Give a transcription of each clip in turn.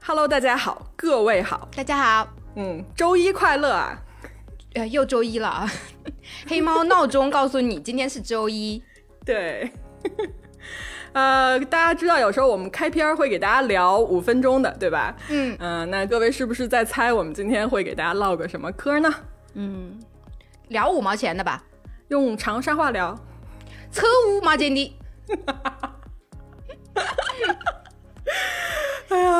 Hello，大家好，各位好，大家好，嗯，周一快乐啊！呃，又周一了啊！黑猫闹钟告诉你今天是周一。对，呃，大家知道有时候我们开篇会给大家聊五分钟的，对吧？嗯嗯、那各位是不是在猜我们今天会给大家唠个什么嗑呢？嗯，聊五毛钱的吧，用长沙话聊。扯五毛钱的。哎呀，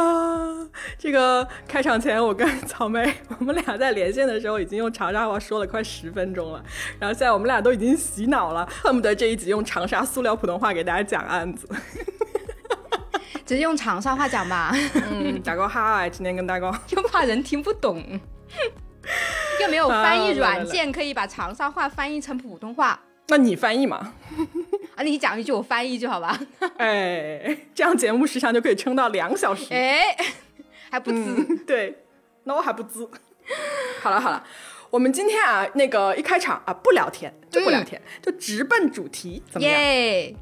这个开场前我跟草莓 我们俩在连线的时候已经用长沙话说了快十分钟了，然后现在我们俩都已经洗脑了，恨不得这一集用长沙塑料普通话给大家讲案子。直接用长沙话讲吧，嗯，大哥好，今天跟大哥。又怕人听不懂。又没有翻译软件可以把长沙话翻译成普通话那你翻译嘛？啊？你讲一句，我翻译一句，好吧？哎，这样节目时长就可以撑到两小时。哎，还不滋。嗯，对，那我还不滋。好了好了，我们今天啊，那个一开场啊，不聊天，就不聊天，就直奔主题，怎么样？耶！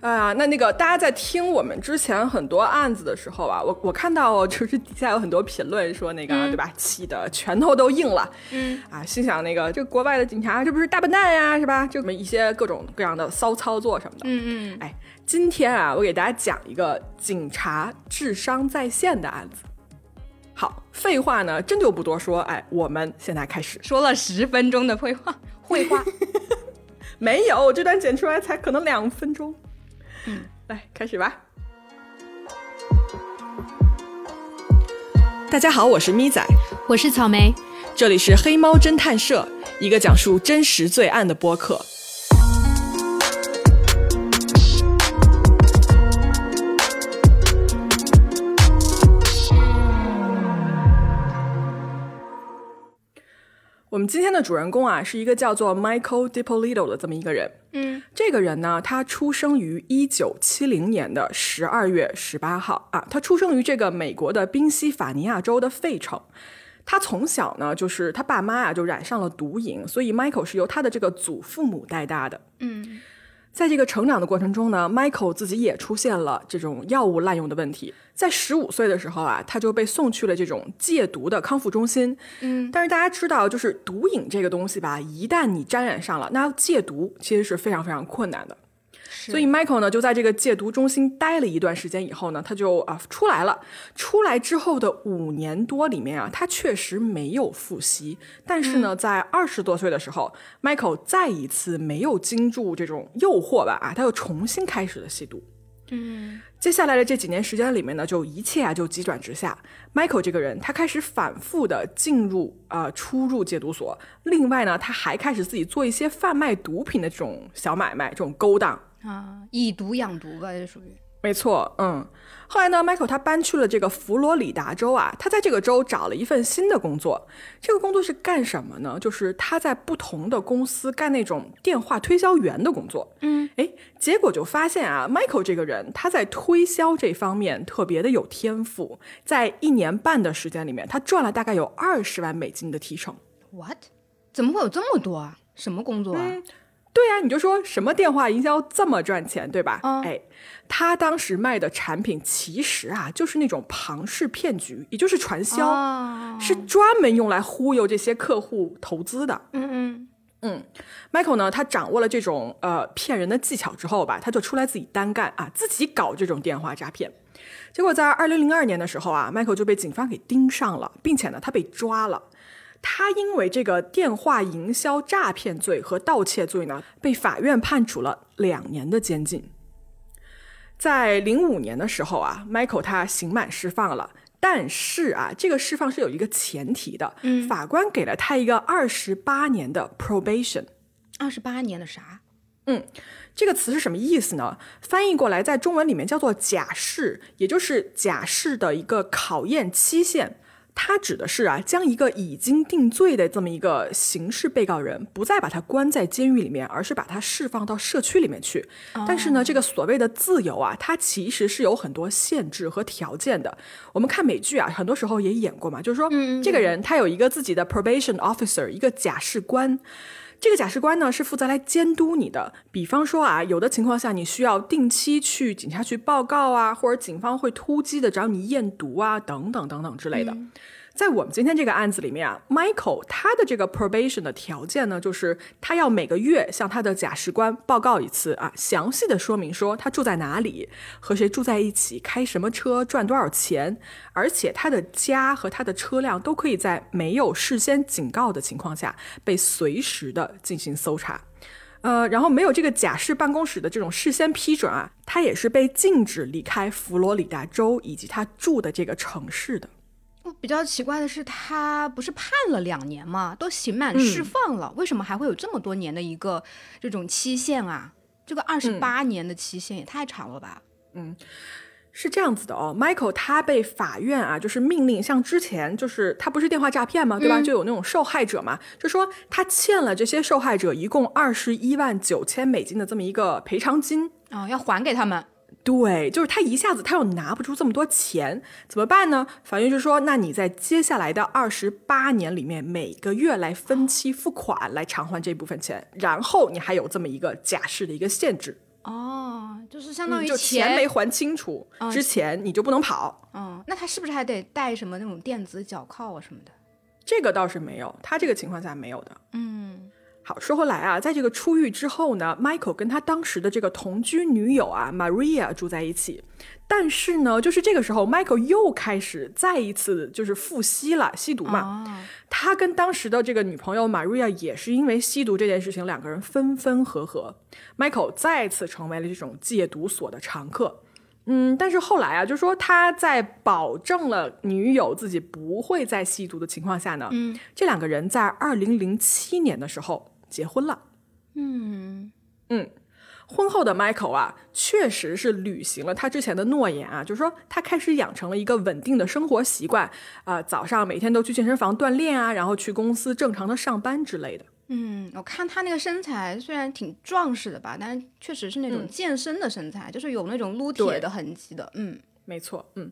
啊，那那个大家在听我们之前很多案子的时候啊，我我看到就是底下有很多评论说那个、对吧，气的拳头都硬了，嗯啊，心想那个这国外的警察这不是大笨蛋呀，是吧？就这么一些各种各样的骚操作什么的。嗯嗯，哎，今天啊，我给大家讲一个警察智商在线的案子。好，废话呢真就不多说，哎，我们现在开始。说了十分钟的废话，废话。没有，这段剪出来才可能两分钟。嗯，来开始吧。大家好，我是咪仔，我是草莓。这里是黑猫侦探社，一个讲述真实罪案的播客。们今天的主人公啊，是一个叫做 Michael DiPolito 的这么一个人。嗯这个人呢，他出生于一九七零年的十二月十八号啊，他出生于这个美国的宾夕法尼亚州的费城。他从小呢，就是他爸妈啊就染上了毒瘾，所以 Michael 是由他的这个祖父母带大的。嗯在这个成长的过程中呢，Michael 自己也出现了这种药物滥用的问题。在十五岁的时候啊，他就被送去了这种戒毒的康复中心。嗯，但是大家知道，就是毒瘾这个东西吧，一旦你沾染上了，那要戒毒其实是非常非常困难的。所以 Michael 呢就在这个戒毒中心待了一段时间以后呢，他就啊出来了。出来之后的五年多里面啊，他确实没有复吸，但是呢，在二十多岁的时候，Michael 再一次没有经住这种诱惑吧啊，他又重新开始了吸毒。嗯接下来的这几年时间里面呢，就一切啊就急转直下。Michael 这个人，他开始反复的进入啊、呃出入戒毒所，另外呢，他还开始自己做一些贩卖毒品的这种小买卖，这种勾当。啊，以毒养毒吧，这属于。没错，嗯。后来呢，Michael 他搬去了这个佛罗里达州啊，他在这个州找了一份新的工作。这个工作是干什么呢？就是他在不同的公司干那种电话推销员的工作。嗯，哎，结果就发现啊，Michael 这个人他在推销这方面特别的有天赋，在一年半的时间里面，他赚了大概有二十万美金的提成。What？怎么会有这么多啊？什么工作啊？对呀、你就说什么电话营销这么赚钱，对吧？嗯哎，他当时卖的产品其实啊，就是那种庞氏骗局，也就是传销，哦是专门用来忽悠这些客户投资的。嗯嗯 Michael 呢，他掌握了这种呃骗人的技巧之后吧，他就出来自己单干啊，自己搞这种电话诈骗。结果在二零零二年的时候啊，Michael 就被警方给盯上了，并且呢，他被抓了。他因为这个电话营销诈骗罪和盗窃罪呢，被法院判处了两年的监禁。在零五年的时候啊，Michael 他刑满释放了，但是啊，这个释放是有一个前提的，嗯法官给了他一个二十八年的 probation。二十八年的啥？嗯这个词是什么意思呢？翻译过来，在中文里面叫做假释，也就是假释的一个考验期限。它指的是啊，将一个已经定罪的这么一个刑事被告人，不再把他关在监狱里面，而是把他释放到社区里面去。但是呢，这个所谓的自由啊，它其实是有很多限制和条件的。我们看美剧啊，很多时候也演过嘛，就是说，这个人他有一个自己的 probation officer，一个假释官。这个假释官呢是负责来监督你的，比方说啊，有的情况下你需要定期去警察局报告啊，或者警方会突击的找你验毒啊，等等等等之类的。在我们今天这个案子里面啊，Michael 他的这个 probation 的条件呢，就是他要每个月向他的假释官报告一次啊，详细的说明说他住在哪里，和谁住在一起，开什么车，赚多少钱，而且他的家和他的车辆都可以在没有事先警告的情况下被随时的进行搜查。呃，然后没有这个假释办公室的这种事先批准啊，他也是被禁止离开佛罗里达州以及他住的这个城市的。比较奇怪的是，他不是判了两年吗？都刑满释放了，为什么还会有这么多年的一个这种期限啊？这个二十八年的期限也太长了吧？嗯，是这样子的哦，Michael 他被法院啊，就是命令，像之前就是他不是电话诈骗嘛，对吧？就有那种受害者嘛，就说他欠了这些受害者一共二十一万九千美金的这么一个赔偿金啊，要还给他们。对，就是他一下子他又拿不出这么多钱，怎么办呢？法院就说，那你在接下来的二十八年里面，每个月来分期付款来偿还这部分钱，然后你还有这么一个假释的一个限制。哦，就是相当于就钱没还清楚之前，你就不能跑。嗯，那他是不是还得带什么那种电子脚铐啊什么的？这个倒是没有，他这个情况下没有的。嗯。好，说回来啊，在这个出狱之后呢，Michael 跟他当时的这个同居女友啊，Maria 住在一起。但是呢，就是这个时候，Michael 又开始再一次就是复吸了，吸毒嘛。他跟当时的这个女朋友 Maria 也是因为吸毒这件事情，两个人分分合合。Michael 再次成为了这种戒毒所的常客。嗯，但是后来啊，就说他在保证了女友自己不会再吸毒的情况下呢，嗯，这两个人在二零零七年的时候。结婚了，嗯嗯，婚后的 Michael 啊，确实是履行了他之前的诺言啊，就是说他开始养成了一个稳定的生活习惯啊，早上每天都去健身房锻炼啊，然后去公司正常的上班之类的。嗯，我看他那个身材虽然挺壮实的吧，但是确实是那种健身的身材，就是有那种撸铁的痕迹的。嗯，没错。嗯，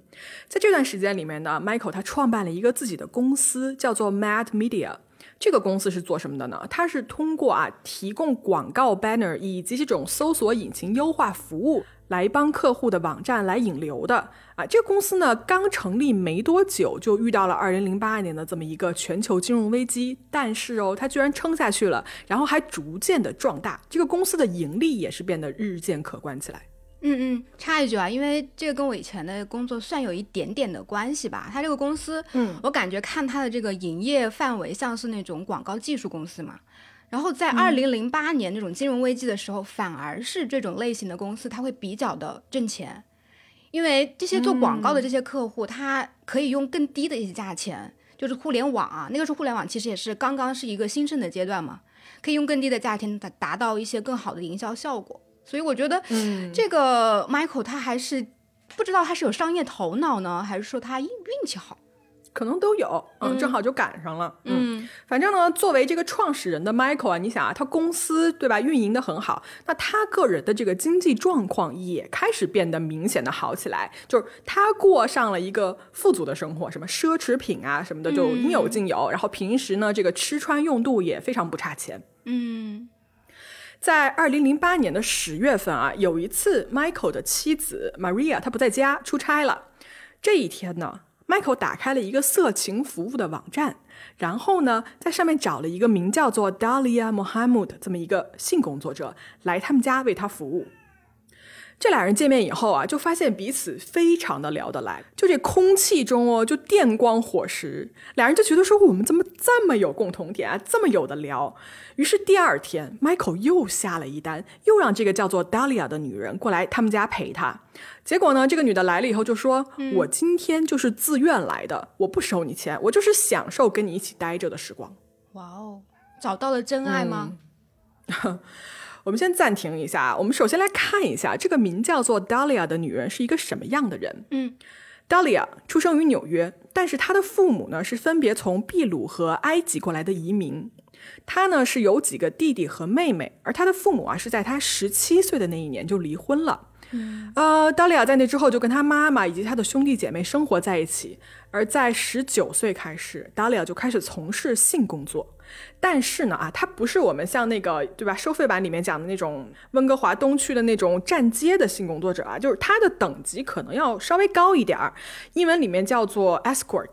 在这段时间里面呢，Michael 他创办了一个自己的公司，叫做 Mad Media。这个公司是做什么的呢？它是通过啊提供广告 banner 以及这种搜索引擎优化服务来帮客户的网站来引流的啊。这个公司呢刚成立没多久就遇到了二零零八年的这么一个全球金融危机，但是哦它居然撑下去了，然后还逐渐的壮大，这个公司的盈利也是变得日渐可观起来。嗯嗯，插一句啊，因为这个跟我以前的工作算有一点点的关系吧。他这个公司，嗯，我感觉看他的这个营业范围像是那种广告技术公司嘛。然后在二零零八年那种金融危机的时候，反而是这种类型的公司，它会比较的挣钱，因为这些做广告的这些客户，他可以用更低的一些价钱，就是互联网啊，那个时候互联网其实也是刚刚是一个兴盛的阶段嘛，可以用更低的价钱达达到一些更好的营销效果。所以我觉得，这个 Michael 他还是不知道他是有商业头脑呢，还是说他运运气好，可能都有，嗯，正好就赶上了，嗯，反正呢，作为这个创始人的 Michael 啊，你想啊，他公司对吧，运营的很好，那他个人的这个经济状况也开始变得明显的好起来，就是他过上了一个富足的生活，什么奢侈品啊什么的就应有尽有，然后平时呢，这个吃穿用度也非常不差钱，嗯。在二零零八年的十月份啊，有一次，Michael 的妻子 Maria 她不在家出差了。这一天呢，Michael 打开了一个色情服务的网站，然后呢，在上面找了一个名叫做 Dalia Mohammed 这么一个性工作者来他们家为他服务。这俩人见面以后啊，就发现彼此非常的聊得来，就这空气中哦，就电光火石，俩人就觉得说我们怎么这么有共同点啊，这么有的聊。于是第二天，Michael 又下了一单，又让这个叫做 Dalia 的女人过来他们家陪他。结果呢，这个女的来了以后就说：“我今天就是自愿来的，我不收你钱，我就是享受跟你一起待着的时光。”哇哦，找到了真爱吗？我们先暂停一下，我们首先来看一下这个名叫做 Dalia 的女人是一个什么样的人。嗯，Dalia 出生于纽约，但是她的父母呢是分别从秘鲁和埃及过来的移民。她呢是有几个弟弟和妹妹，而她的父母啊是在她十七岁的那一年就离婚了。呃，，Dalia 在那之后就跟她妈妈以及她的兄弟姐妹生活在一起。而在十九岁开始，，Dalia 就开始从事性工作。但是呢，啊，它不是我们像那个对吧收费版里面讲的那种温哥华东区的那种站街的性工作者啊，就是它的等级可能要稍微高一点儿，英文里面叫做 escort。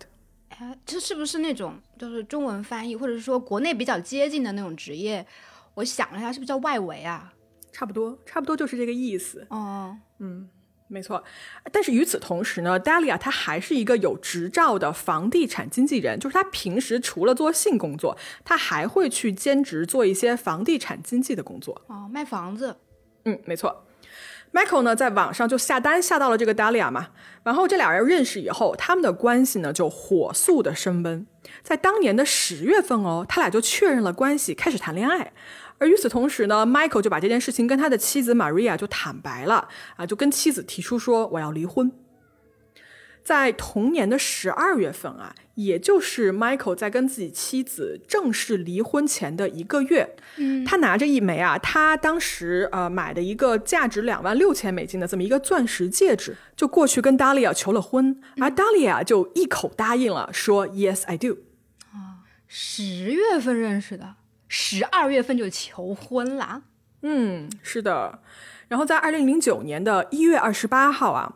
哎，这是不是那种就是中文翻译，或者是说国内比较接近的那种职业？我想了一下，是不是叫外围啊？差不多，差不多就是这个意思。哦，嗯，没错。但是与此同时呢，Dalia 她还是一个有执照的房地产经纪人，就是她平时除了做性工作，她还会去兼职做一些房地产经纪的工作。哦，卖房子。嗯，没错。Michael 呢，在网上就下单下到了这个 Dalia 嘛，然后这俩人认识以后，他们的关系呢就火速的升温。在当年的十月份哦，他俩就确认了关系，开始谈恋爱。而与此同时呢，Michael 就把这件事情跟他的妻子 Maria 就坦白了啊，就跟妻子提出说我要离婚。在同年的十二月份啊，也就是 Michael 在跟自己妻子正式离婚前的一个月，嗯，他拿着一枚啊，他当时呃买的一个价值两万六千美金的这么一个钻石戒指，就过去跟 Dalia 求了婚，而 Dalia 就一口答应了，说 Yes I do。啊，十月份认识的。十二月份就求婚啦，嗯，是的。然后在二零零九年的一月二十八号啊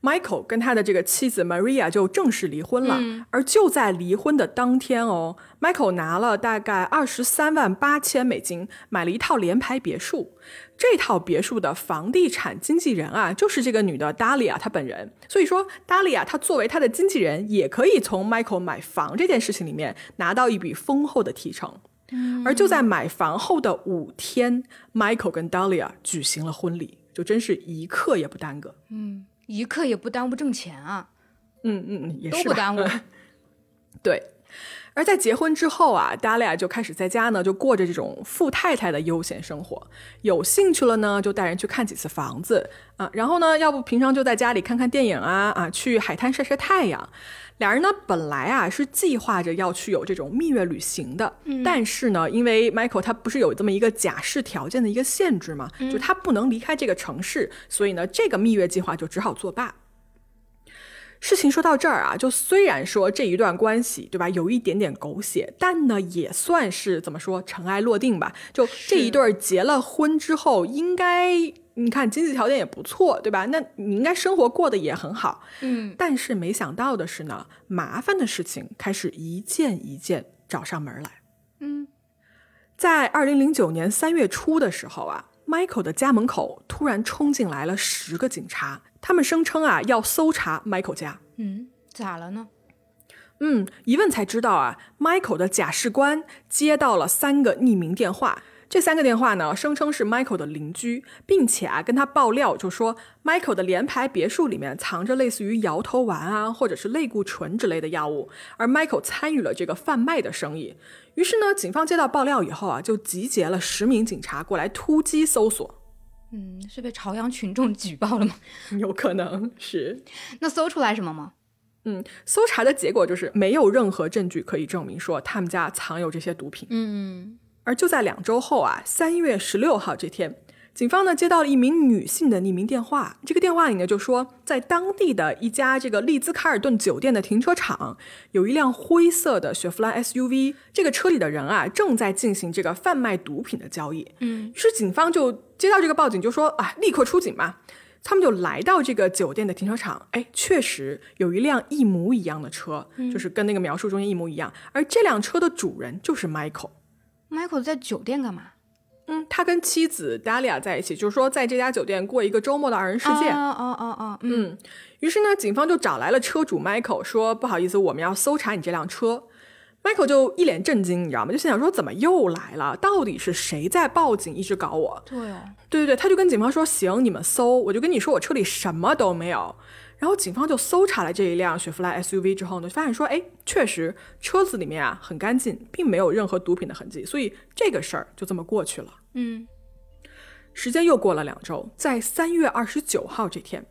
，Michael 跟他的这个妻子 Maria 就正式离婚了。而就在离婚的当天哦，Michael 拿了大概二十三万八千美金买了一套联排别墅。这套别墅的房地产经纪人啊，就是这个女的 Dalia 她本人。所以说，Dalia 她作为她的经纪人，也可以从 Michael 买房这件事情里面拿到一笔丰厚的提成。而就在买房后的五天，Michael 跟 Dalia 举行了婚礼，就真是一刻也不耽搁。嗯，一刻也不耽误挣钱啊。嗯嗯嗯，也都不耽误。对。而在结婚之后啊，Dalia 就开始在家呢，就过着这种富太太的悠闲生活。有兴趣了呢，就带人去看几次房子啊，然后呢，要不平常就在家里看看电影啊啊，去海滩晒晒太阳。俩人呢，本来啊是计划着要去有这种蜜月旅行的，但是呢，因为 Michael 他不是有这么一个假释条件的一个限制嘛，就他不能离开这个城市，所以呢，这个蜜月计划就只好作罢。事情说到这儿啊，就虽然说这一段关系，对吧，有一点点狗血，但呢，也算是怎么说尘埃落定吧。就这一对结了婚之后，应该。你看经济条件也不错，对吧？那你应该生活过得也很好，嗯。但是没想到的是呢，麻烦的事情开始一件一件找上门来。嗯，在二零零九年三月初的时候啊，Michael 的家门口突然冲进来了十个警察，他们声称啊要搜查 Michael 家。嗯，咋了呢？嗯，一问才知道啊，Michael 的假释官接到了三个匿名电话。这三个电话呢，声称是 Michael 的邻居，并且啊，跟他爆料，就说 Michael 的联排别墅里面藏着类似于摇头丸啊，或者是类固醇之类的药物，而 Michael 参与了这个贩卖的生意。于是呢，警方接到爆料以后啊，就集结了十名警察过来突击搜索。嗯，是被朝阳群众举报了吗？有可能是。那搜出来什么吗？嗯，搜查的结果就是没有任何证据可以证明说他们家藏有这些毒品。嗯。而就在两周后啊，三月十六号这天，警方呢接到了一名女性的匿名电话。这个电话里呢就说，在当地的一家这个利兹卡尔顿酒店的停车场，有一辆灰色的雪佛兰 SUV，这个车里的人啊正在进行这个贩卖毒品的交易。嗯，于是警方就接到这个报警，就说啊，立刻出警嘛。他们就来到这个酒店的停车场，哎，确实有一辆一模一样的车，就是跟那个描述中间一模一样。而这辆车的主人就是 Michael。Michael 在酒店干嘛？嗯，他跟妻子 Dalia 在一起，就是说在这家酒店过一个周末的二人世界。哦哦哦哦，嗯。于是呢，警方就找来了车主 Michael，说不好意思，我们要搜查你这辆车。Michael 就一脸震惊，你知道吗？就心想说怎么又来了？到底是谁在报警，一直搞我？对哦，对对对，他就跟警方说行，你们搜，我就跟你说我车里什么都没有。然后警方就搜查了这一辆雪佛兰 SUV 之后呢，发现说，哎，确实车子里面啊很干净，并没有任何毒品的痕迹，所以这个事儿就这么过去了。嗯，时间又过了两周，在三月二十九号这天，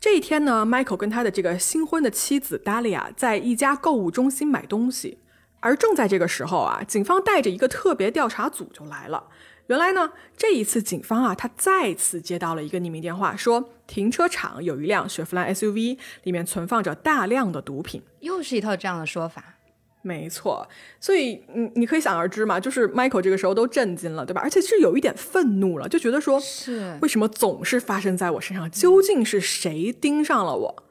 这一天呢，Michael 跟他的这个新婚的妻子 Dalia 在一家购物中心买东西，而正在这个时候啊，警方带着一个特别调查组就来了。原来呢，这一次警方啊，他再次接到了一个匿名电话，说停车场有一辆雪佛兰 SUV，里面存放着大量的毒品。又是一套这样的说法。没错，所以你你可以想而知嘛，就是 Michael 这个时候都震惊了，对吧？而且是有一点愤怒了，就觉得说，是为什么总是发生在我身上？究竟是谁盯上了我？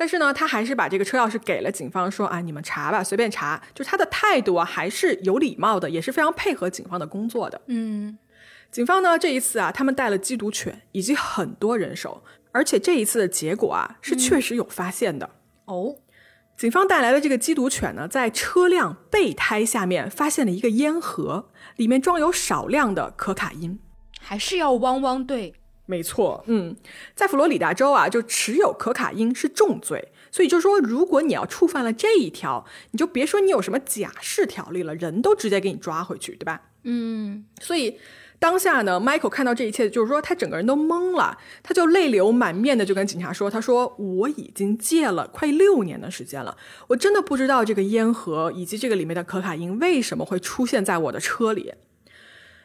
但是呢，他还是把这个车钥匙给了警方，说啊，你们查吧，随便查。就他的态度啊，还是有礼貌的，也是非常配合警方的工作的。嗯，警方呢这一次啊，他们带了缉毒犬以及很多人手，而且这一次的结果啊，是确实有发现的。哦，警方带来的这个缉毒犬呢，在车辆备胎下面发现了一个烟盒，里面装有少量的可卡因。还是要汪汪队。没错，嗯，在佛罗里达州啊，就持有可卡因是重罪，所以就说，如果你要触犯了这一条，你就别说你有什么假释条例了，人都直接给你抓回去，对吧？嗯，所以当下呢，Michael 看到这一切，就是说他整个人都懵了，他就泪流满面的就跟警察说：“他说我已经戒了快六年的时间了，我真的不知道这个烟盒以及这个里面的可卡因为什么会出现在我的车里。”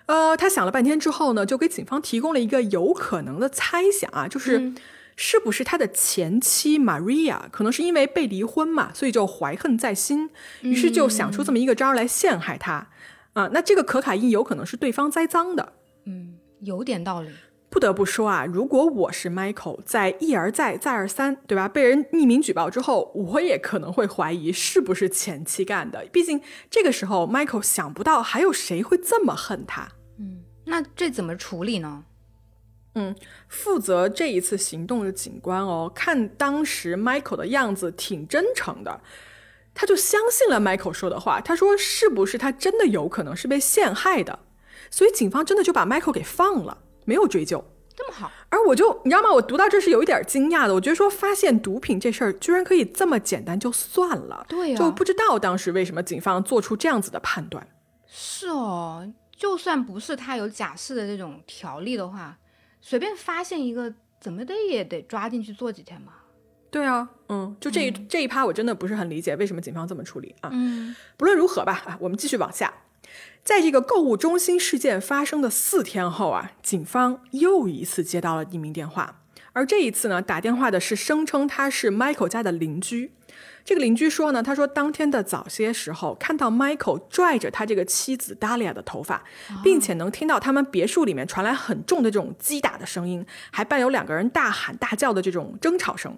呃，他想了半天之后呢，就给警方提供了一个有可能的猜想啊，就是是不是他的前妻 Maria 可能是因为被离婚嘛，所以就怀恨在心，于是就想出这么一个招来陷害他啊。那这个可卡因有可能是对方栽赃的。嗯，有点道理。不得不说啊，如果我是 Michael，在一而再再而三，对吧？被人匿名举报之后，我也可能会怀疑是不是前妻干的。毕竟这个时候，Michael 想不到还有谁会这么恨他。嗯，那这怎么处理呢？嗯，负责这一次行动的警官哦，看当时 Michael 的样子挺真诚的，他就相信了 Michael 说的话。他说：“是不是他真的有可能是被陷害的？”所以警方真的就把 Michael 给放了，没有追究。这么好，而我就你知道吗？我读到这是有一点惊讶的。我觉得说发现毒品这事儿居然可以这么简单就算了，对呀就不知道当时为什么警方做出这样子的判断。是哦，就算不是他有假释的这种条例的话，随便发现一个，怎么的也得抓进去坐几天吧。对啊，嗯，就这一、这一趴我真的不是很理解为什么警方这么处理啊。嗯，不论如何吧，啊，我们继续往下。在这个购物中心事件发生的四天后啊，警方又一次接到了匿名电话，而这一次呢，打电话的是声称他是 Michael 家的邻居。这个邻居说呢，他说当天的早些时候看到 Michael 拽着他这个妻子 Dalia 的头发，并且能听到他们别墅里面传来很重的这种击打的声音，还伴有两个人大喊大叫的这种争吵声。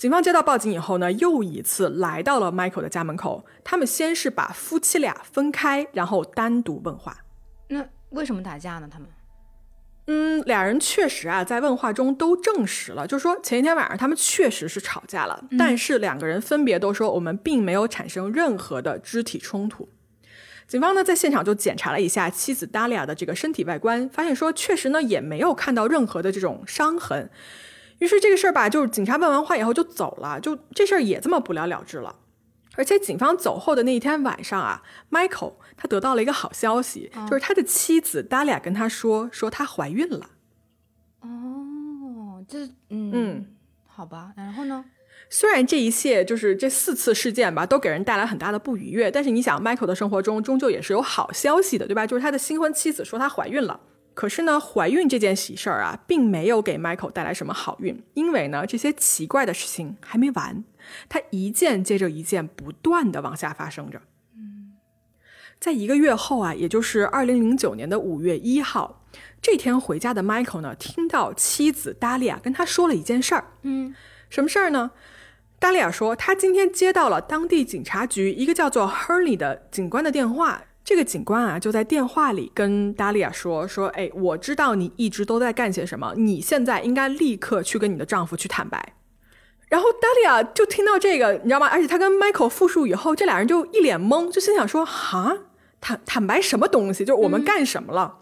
警方接到报警以后呢，又一次来到了 Michael 的家门口。他们先是把夫妻俩分开，然后单独问话。那为什么打架呢？他们？嗯，俩人确实啊，在问话中都证实了，就是说前一天晚上他们确实是吵架了，但是两个人分别都说我们并没有产生任何的肢体冲突。警方呢在现场就检查了一下妻子达利亚的这个身体外观，发现说确实呢也没有看到任何的这种伤痕。于是这个事儿吧，就是警察问完话以后就走了，就这事儿也这么不了了之了。而且警方走后的那一天晚上啊，Michael 他得到了一个好消息，就是他的妻子 Dalia 跟他说，说她怀孕了。哦，这嗯嗯，好吧。然后呢？虽然这一切就是这四次事件吧，都给人带来很大的不愉悦，但是你想，Michael 的生活中终究也是有好消息的，对吧？就是他的新婚妻子说她怀孕了。可是呢，怀孕这件喜事儿啊，并没有给 Michael 带来什么好运，因为呢，这些奇怪的事情还没完，它一件接着一件，不断的往下发生着。嗯，在一个月后啊，也就是二零零九年的五月一号，这天回家的 Michael 呢，听到妻子达利亚跟他说了一件事儿。嗯，什么事儿呢？达利亚说，他今天接到了当地警察局一个叫做 Hurley 的警官的电话。这个警官啊，就在电话里跟达利亚说：“说，哎，我知道你一直都在干些什么，你现在应该立刻去跟你的丈夫去坦白。”然后达利亚就听到这个，你知道吗？而且他跟 Michael 复述以后，这俩人就一脸懵，就心想说：“哈，坦坦白什么东西？就是我们干什么了？”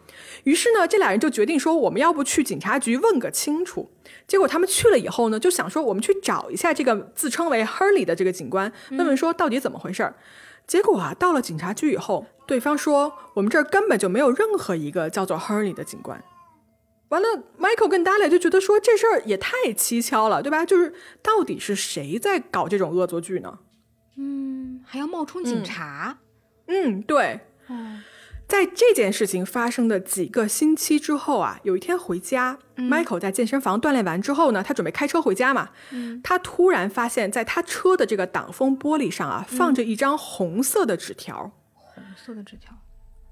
于是呢，这俩人就决定说：“我们要不去警察局问个清楚？”结果他们去了以后呢，就想说：“我们去找一下这个自称为 Hurley 的这个警官，问问说到底怎么回事儿。”结果啊，到了警察局以后，对方说我们这儿根本就没有任何一个叫做 Hurley 的警官。完了，Michael 跟 Dalia 就觉得说这事儿也太蹊跷了，对吧？就是到底是谁在搞这种恶作剧呢？嗯，还要冒充警察。嗯，对。哦，在这件事情发生的几个星期之后啊，有一天回家、m i c h a e l 在健身房锻炼完之后呢，他准备开车回家嘛。他突然发现，在他车的这个挡风玻璃上啊，放着一张红色的纸条。色的纸条，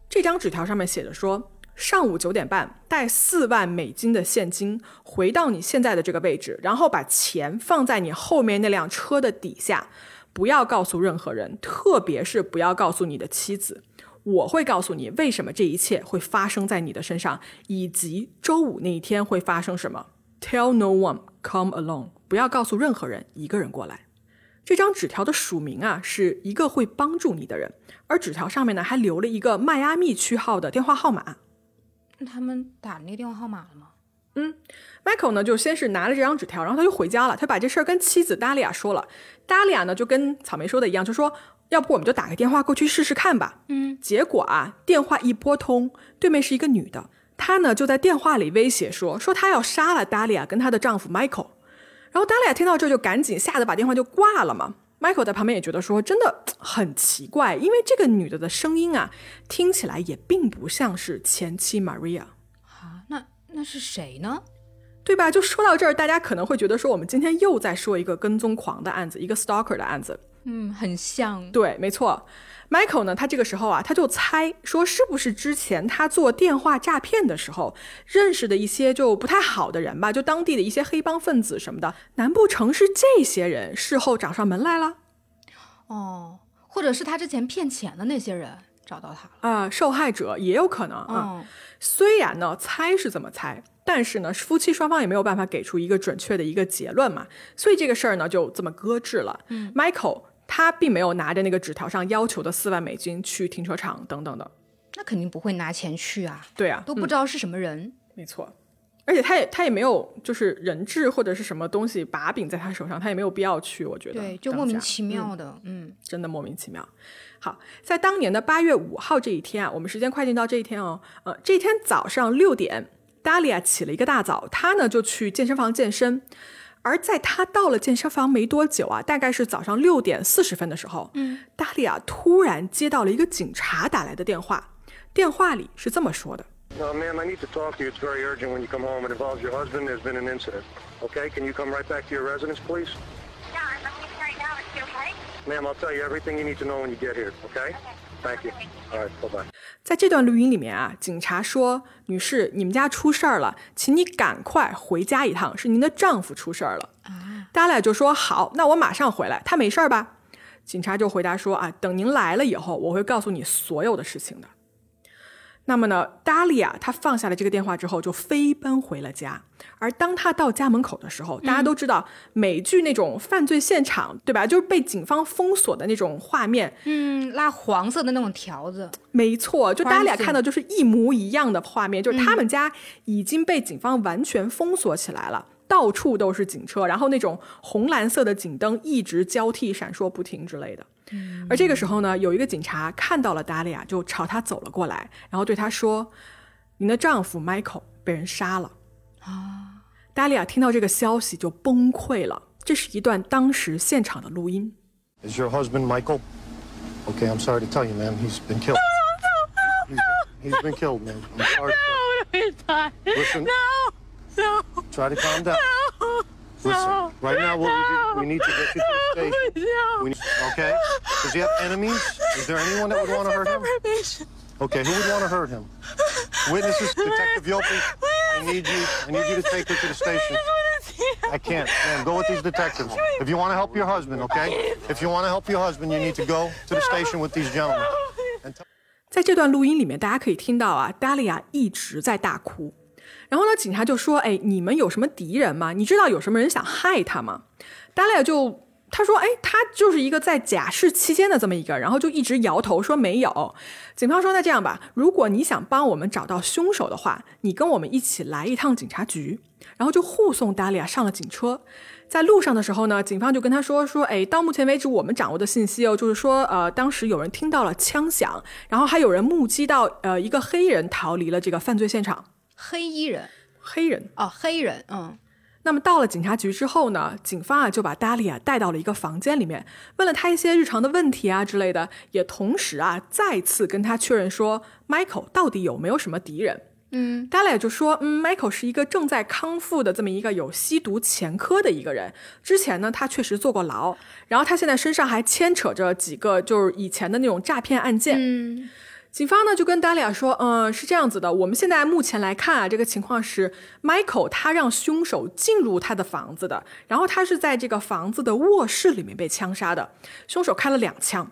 这张纸条上面写着说：上午九点半带四万美金的现金回到你现在的这个位置，然后把钱放在你后面那辆车的底下，不要告诉任何人，特别是不要告诉你的妻子。我会告诉你为什么这一切会发生在你的身上，以及周五那一天会发生什么。Tell no one, come alone。不要告诉任何人，一个人过来。这张纸条的署名啊，是一个会帮助你的人，而纸条上面呢还留了一个迈阿密区号的电话号码。那他们打那个电话号码了吗？嗯，Michael 呢就先是拿了这张纸条，然后他就回家了。他把这事儿跟妻子达利亚说了。达利亚呢就跟草莓说的一样，就说。要不我们就打个电话过去试试看吧。嗯，结果啊，电话一拨通，对面是一个女的，她呢就在电话里威胁说，说她要杀了达利亚跟她的丈夫 Michael。然后达利亚听到这就赶紧吓得把电话就挂了嘛。Michael 在旁边也觉得说真的很奇怪，因为这个女的的声音啊，听起来也并不像是前妻 Maria。啊，那那是谁呢？对吧？就说到这儿，大家可能会觉得说，我们今天又在说一个跟踪狂的案子，一个 stalker 的案子。嗯，很像。对，没错。Michael 呢，他这个时候啊，他就猜说，是不是之前他做电话诈骗的时候认识的一些就不太好的人吧？就当地的一些黑帮分子什么的，难不成是这些人事后找上门来了？哦，或者是他之前骗钱的那些人找到他了啊？受害者也有可能啊。虽然呢，猜是怎么猜。但是呢，夫妻双方也没有办法给出一个准确的一个结论嘛，所以这个事儿呢就这么搁置了。嗯，Michael 他并没有拿着那个纸条上要求的四万美金去停车场等等的，那肯定不会拿钱去啊。对啊，都不知道是什么人。没错，而且他也他也没有就是人质或者是什么东西把柄在他手上，他也没有必要去。我觉得对，就莫名其妙的，嗯，真的莫名其妙。好，在当年的八月五号这一天啊，我们时间快进到这一天哦，呃，这一天早上六点。达利亚起了一个大早，他呢就去健身房健身。而在他到了健身房没多久啊，大概是早上六点四十分的时候，嗯，达利亚突然接到了一个警察打来的电话，电话里是这么说的：“Uh, ma'am, I need to talk to you. It's very urgent. When you come home, it involves your husband. There's been an incident. Okay, can you come right back to your residence, please? Yeah, I'm leaving right now. Is it okay? Ma'am, I'll tell you everything you need to know when you get here. Okay? Thank you. All right, bye bye. 在这段录音里面啊，警察说：“女士，你们家出事儿了，请你赶快回家一趟，是您的丈夫出事儿了。”啊，达俩就说：“好，那我马上回来。他没事儿吧？”警察就回答说：“啊，等您来了以后，我会告诉你所有的事情的。”那么呢，达利亚他放下了这个电话之后，就飞奔回了家。而当他到家门口的时候，大家都知道美剧那种犯罪现场，对吧？就是被警方封锁的那种画面，嗯，拉黄色的那种条子，没错，就达利亚看到就是一模一样的画面，就是他们家已经被警方完全封锁起来了。到处都是警车，然后那种红蓝色的警灯一直交替闪烁不停之类的。而这个时候呢，有一个警察看到了达利亚，就朝他走了过来，然后对他说：“您的丈夫 Michael 被人杀了。”啊，达利亚听到这个消息就崩溃了。这是一段当时现场的录音。Is your husband Michael? Okay, I'm sorry to tell you, ma'am. He's been killed. No, no, no. He's been killed, ma'am. I'm sorry. No, he's not. Listen. No. No. Try to calm down. No. Listen, no. right now what no. we, do, we need to get you to the station. No. We need, okay? Does he have enemies? Is there anyone that would want to hurt him? Okay, who would want to hurt him? Witnesses, Detective Yopi, I need you. I need you to take her to the station. I can't. Man, go with these detectives. If you want to help your husband, okay? If you want to help your husband, you need to go to the station with these gentlemen. 在这段录音里面，大家可以听到啊，达利亚一直在大哭。 然后呢，警察就说：“哎，你们有什么敌人吗？你知道有什么人想害他吗？”达利亚就他说：“哎，他就是一个在假释期间的这么一个。”然后就一直摇头说没有。警方说：“那这样吧，如果你想帮我们找到凶手的话，你跟我们一起来一趟警察局。”然后就护送达利亚上了警车。在路上的时候呢，警方就跟他说：“说哎，到目前为止我们掌握的信息哦，就是说呃，当时有人听到了枪响，然后还有人目击到呃一个黑人逃离了这个犯罪现场。”黑衣人，黑人。哦，黑人，嗯，那么到了警察局之后呢，警方啊就把达利亚带到了一个房间里面，问了他一些日常的问题啊之类的，也同时啊再次跟他确认说，Michael 到底有没有什么敌人。嗯。达利亚就说，嗯，Michael 是一个正在康复的这么一个有吸毒前科的一个人，之前呢他确实坐过牢，然后他现在身上还牵扯着几个就是以前的那种诈骗案件。嗯警方呢就跟达利亚说，嗯，是这样子的，我们现在目前来看啊，这个情况是 Michael 他让凶手进入他的房子的，然后他是在这个房子的卧室里面被枪杀的，凶手开了两枪。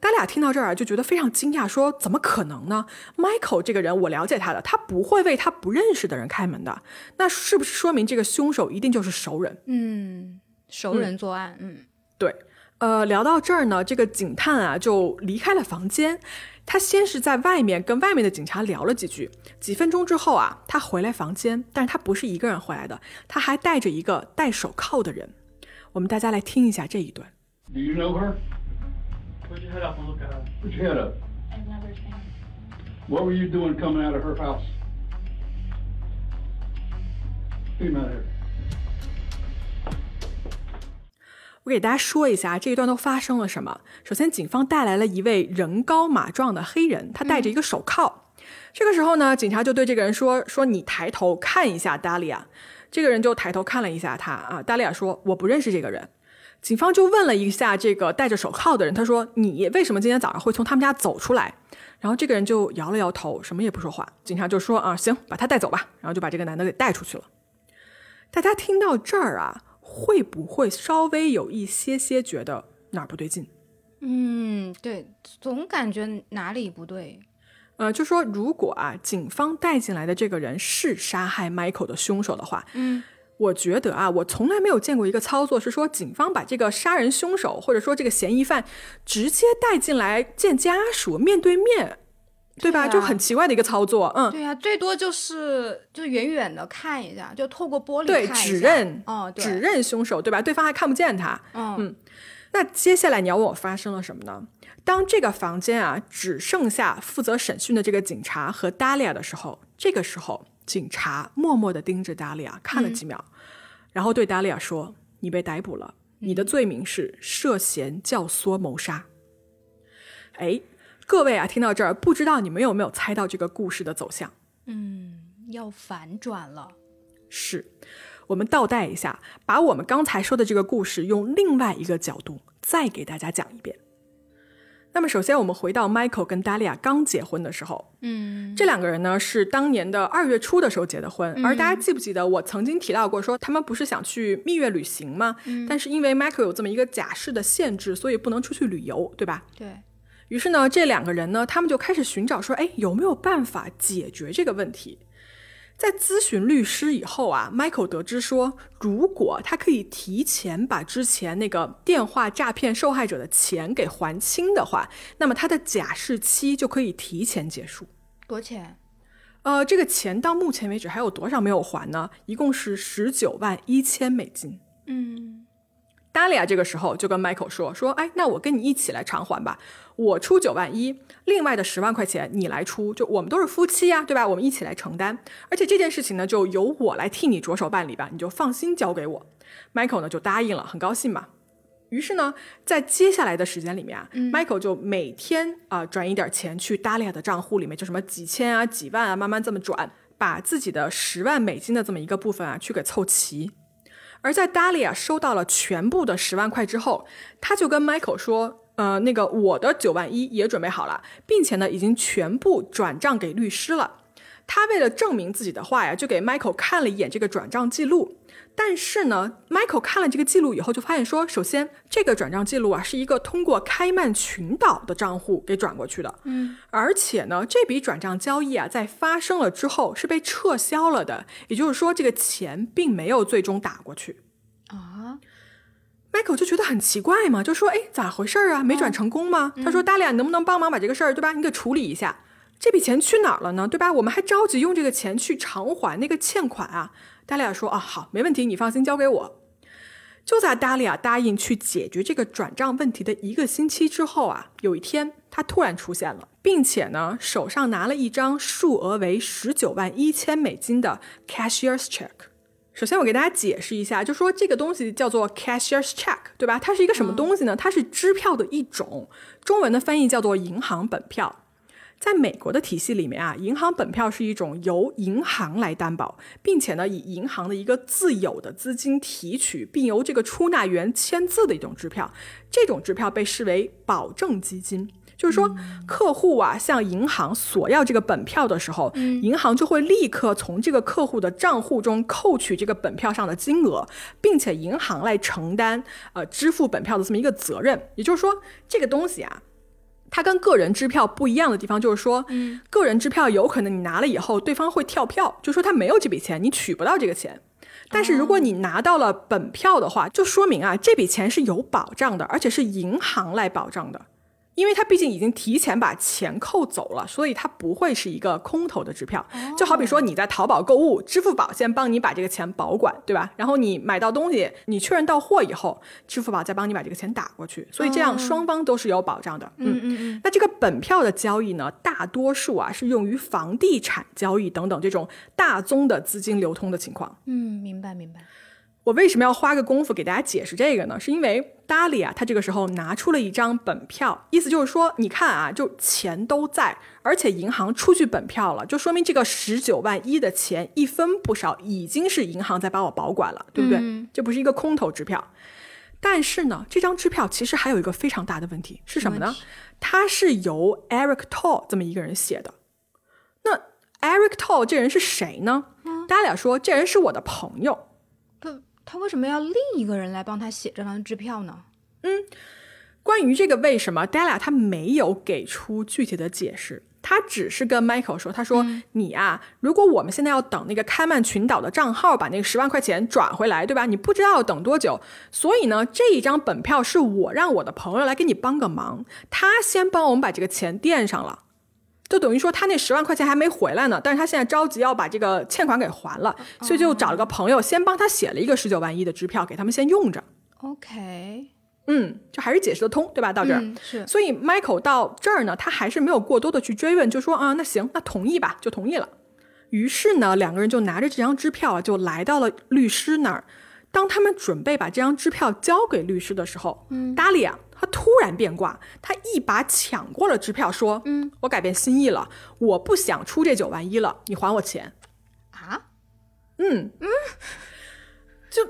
达利亚听到这儿啊，就觉得非常惊讶，说：“怎么可能呢？Michael 这个人，我了解他的，他不会为他不认识的人开门的。那是不是说明这个凶手一定就是熟人？”嗯，熟人作案，嗯对，呃，聊到这儿呢，这个警探啊就离开了房间。他先是在外面跟外面的警察聊了几句，几分钟之后啊，他回来房间，但是他不是一个人回来的，他还带着一个戴手铐的人。我们大家来听一下这一段。Do you know her? Put your head up and look at her. Put your head up. I've never seen her. What were you doing coming out of her house? Here. 我给大家说一下这一段都发生了什么。首先，警方带来了一位人高马壮的黑人，他戴着一个手铐。这个时候呢，警察就对这个人说：“说你抬头看一下达利亚。”这个人就抬头看了一下他啊，达利亚说：“我不认识这个人。”警方就问了一下这个戴着手铐的人，他说：“你为什么今天早上会从他们家走出来？”然后这个人就摇了摇头，什么也不说话。警察就说：“啊，行，把他带走吧。”然后就把这个男的给带出去了。大家听到这儿啊，会不会稍微有一些些觉得哪儿不对劲？嗯，对，总感觉哪里不对。呃，就说如果啊，警方带进来的这个人是杀害 Michael 的凶手的话，嗯，我觉得啊，我从来没有见过一个操作是说警方把这个杀人凶手或者说这个嫌疑犯直接带进来见家属，面对面，对吧？对啊。就很奇怪的一个操作，嗯，对呀、最多就是就远远的看一下，就透过玻璃对，指认，哦，对。指认凶手，对吧？对方还看不见他，嗯。那接下来你要问我发生了什么呢？当这个房间啊只剩下负责审讯的这个警察和达利亚的时候，这个时候警察默默地盯着达利亚看了几秒，然后对达利亚说：“你被逮捕了，你的罪名是涉嫌教唆谋杀。”哎，各位啊，听到这儿，不知道你们有没有猜到这个故事的走向？嗯，要反转了。是，我们倒带一下，把我们刚才说的这个故事用另外一个角度再给大家讲一遍。那么，首先我们回到 Michael 跟 Dalia 刚结婚的时候，嗯这两个人呢是当年的二月初的时候结的婚。而大家记不记得我曾经提到过，说他们不是想去蜜月旅行吗？但是因为 Michael 有这么一个假释的限制，所以不能出去旅游，对吧？对，于是呢，这两个人呢，他们就开始寻找说，哎，有没有办法解决这个问题？在咨询律师以后啊，Michael 得知说，如果他可以提前把之前那个电话诈骗受害者的钱给还清的话，那么他的假释期就可以提前结束。多钱？呃，这个钱到目前为止还有多少没有还呢？一共是十九万一千美金。嗯达利亚这个时候就跟 Michael 说说，哎，那我跟你一起来偿还吧，我出九万一，另外的十万块钱你来出，就我们都是夫妻呀、对吧？我们一起来承担，而且这件事情呢，就由我来替你着手办理吧，你就放心交给我。Michael 呢就答应了，很高兴嘛。于是呢，在接下来的时间里面啊、m i c h a e l 就每天啊、转一点钱去达利亚的账户里面，就什么几千啊、几万啊，慢慢这么转，把自己的十万美金的这么一个部分啊，去给凑齐。而在达利亚收到了全部的十万块之后，他就跟 Michael 说：“呃，那个我的九万一也准备好了，并且呢，已经全部转账给律师了。”他为了证明自己的话呀，就给 Michael 看了一眼这个转账记录。但是呢，Michael 看了这个记录以后，就发现说，首先这个转账记录啊，是一个通过开曼群岛的账户给转过去的，嗯，而且呢，这笔转账交易啊，在发生了之后是被撤销了的，也就是说，这个钱并没有最终打过去。啊，Michael 就觉得很奇怪嘛，就说：“哎，咋回事儿啊？没转成功吗？”他说：“达利亚，你能不能帮忙把这个事儿，对吧？你给处理一下。这笔钱去哪儿了呢？对吧？我们还着急用这个钱去偿还那个欠款啊。”达利亚说：“啊，好，没问题，你放心，交给我。”就在达利亚答应去解决这个转账问题的一个星期之后啊，有一天他突然出现了，并且呢，手上拿了一张数额为十九万一千美金的 cashier's check。首先，我给大家解释一下，就说这个东西叫做 cashier's check，对吧？它是一个什么东西呢？它是支票的一种，中文的翻译叫做银行本票。在美国的体系里面啊，银行本票是一种由银行来担保，并且呢以银行的一个自有的资金提取，并由这个出纳员签字的一种支票。这种支票被视为保证基金。就是说，客户啊向银行索要这个本票的时候，银行就会立刻从这个客户的账户中扣取这个本票上的金额，并且银行来承担呃支付本票的这么一个责任。也就是说，这个东西啊，它跟个人支票不一样的地方就是说，个人支票有可能你拿了以后，对方会跳票，就说他没有这笔钱，你取不到这个钱。但是如果你拿到了本票的话，就说明啊这笔钱是有保障的，而且是银行来保障的。因为他毕竟已经提前把钱扣走了，所以它不会是一个空头的支票。就好比说你在淘宝购物，支付宝先帮你把这个钱保管，对吧？然后你买到东西，你确认到货以后，支付宝再帮你把这个钱打过去。所以这样双方都是有保障的。嗯嗯嗯。那这个本票的交易呢，大多数啊是用于房地产交易等等这种大宗的资金流通的情况。嗯，明白明白。我为什么要花个功夫给大家解释这个呢？是因为达利啊他这个时候拿出了一张本票，意思就是说，你看啊，就钱都在，而且银行出具本票了，就说明这个十九万一的钱一分不少，已经是银行在帮我保管了，对不对？这不是一个空头支票。但是呢，这张支票其实还有一个非常大的问题是什么呢？它是由 Eric Tall 这么一个人写的。那 Eric Tall 这人是谁呢？达利亚说，这人是我的朋友。他为什么要另一个人来帮他写这张支票呢？嗯，关于这个为什么，Della 他没有给出具体的解释，他只是跟 Michael 说：“他说你啊，如果我们现在要等那个开曼群岛的账号把那个十万块钱转回来，对吧？你不知道要等多久，所以呢，这一张本票是我让我的朋友来给你帮个忙，他先帮我们把这个钱垫上了。”就等于说他那十万块钱还没回来呢，但是他现在着急要把这个欠款给还了，所以就找了个朋友先帮他写了一个十九万一的支票给他们先用着。OK，嗯，就还是解释得通，对吧？到这儿是，所以 Michael 到这儿呢，他还是没有过多的去追问，就说啊，那行，那同意吧，就同意了。于是呢，两个人就拿着这张支票啊就来到了律师那儿。当他们准备把这张支票交给律师的时候，嗯，达利亚。他突然变卦，他一把抢过了支票，说：“嗯，我改变心意了，我不想出这九万一了，你还我钱。”啊？嗯嗯，就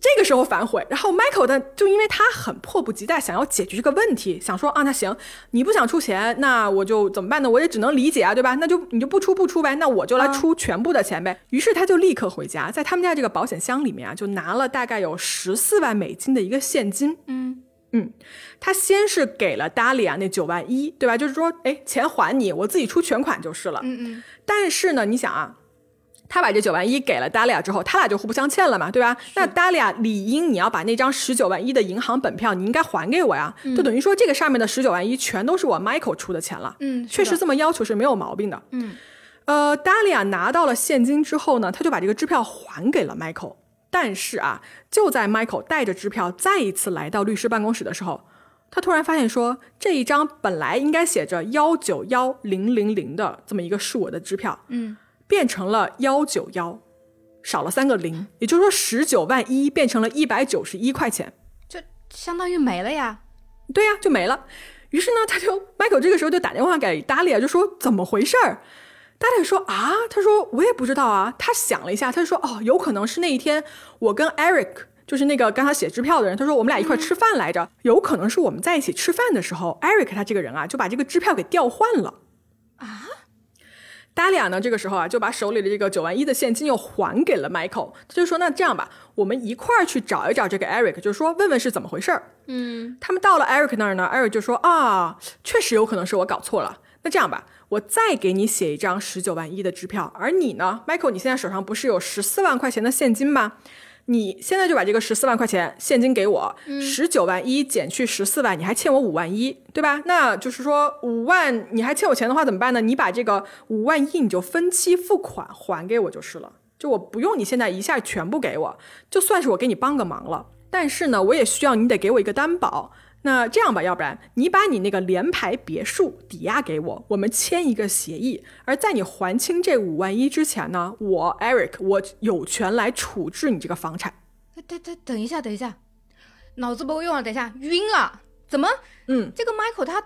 这个时候反悔。然后 Michael 的就因为他很迫不及待想要解决这个问题，想说啊，那行，你不想出钱，那我就怎么办呢？我也只能理解啊，对吧？那就你就不出不出呗，那我就来出全部的钱呗。于是他就立刻回家，在他们家这个保险箱里面啊，就拿了大概有十四万美金的一个现金。嗯。嗯，他先是给了达利亚那九万一，对吧？就是说，哎，钱还你，我自己出全款就是了。嗯嗯。但是呢，你想啊，他把这九万一给了达利亚之后，他俩就互不相欠了嘛，对吧？那达利亚理应你要把那张十九万一的银行本票，你应该还给我呀。就等于说，这个上面的十九万一全都是我 Michael 出的钱了。嗯，确实这么要求是没有毛病的。嗯，呃，达利亚拿到了现金之后呢，他就把这个支票还给了 Michael。但是啊，就在 Michael 带着支票再一次来到律师办公室的时候，他突然发现说，这一张本来应该写着幺九幺零零零的这么一个数额的支票，嗯，变成了幺九幺，少了三个零，也就是说十九万一变成了一百九十一块钱，就相当于没了呀。对呀，就没了。于是呢，他就 Michael 这个时候就打电话给达利亚，就说怎么回事儿。大家说啊，他说我也不知道啊。他想了一下，他就说哦，有可能是那一天我跟 Eric，就是那个跟他写支票的人，他说我们俩一块吃饭来着，有可能是我们在一起吃饭的时候，Eric 他这个人啊就把这个支票给调换了啊。达利亚呢这个时候啊就把手里的这个九万一的现金又还给了 Michael，他就说那这样吧，我们一块儿去找一找这个 Eric，就是说问问是怎么回事儿。嗯，他们到了 Eric 那儿呢，Eric 就说啊，确实有可能是我搞错了。那这样吧，我再给你写一张十九万一的支票，而你呢，Michael，你现在手上不是有十四万块钱的现金吗？你现在就把这个十四万块钱现金给我，十九万一减去十四万，你还欠我五万一，对吧？那就是说五万你还欠我钱的话怎么办呢？你把这个五万一你就分期付款还给我就是了，就我不用你现在一下全部给我，就算是我给你帮个忙了。但是呢，我也需要你得给我一个担保。那这样吧，要不然你把你那个联排别墅抵押给我，我们签一个协议。而在你还清这五万一之前呢，我 Eric 我有权来处置你这个房产。等等等一下，等一下，脑子不够用了，等一下晕了，怎么？嗯，这个 Michael 他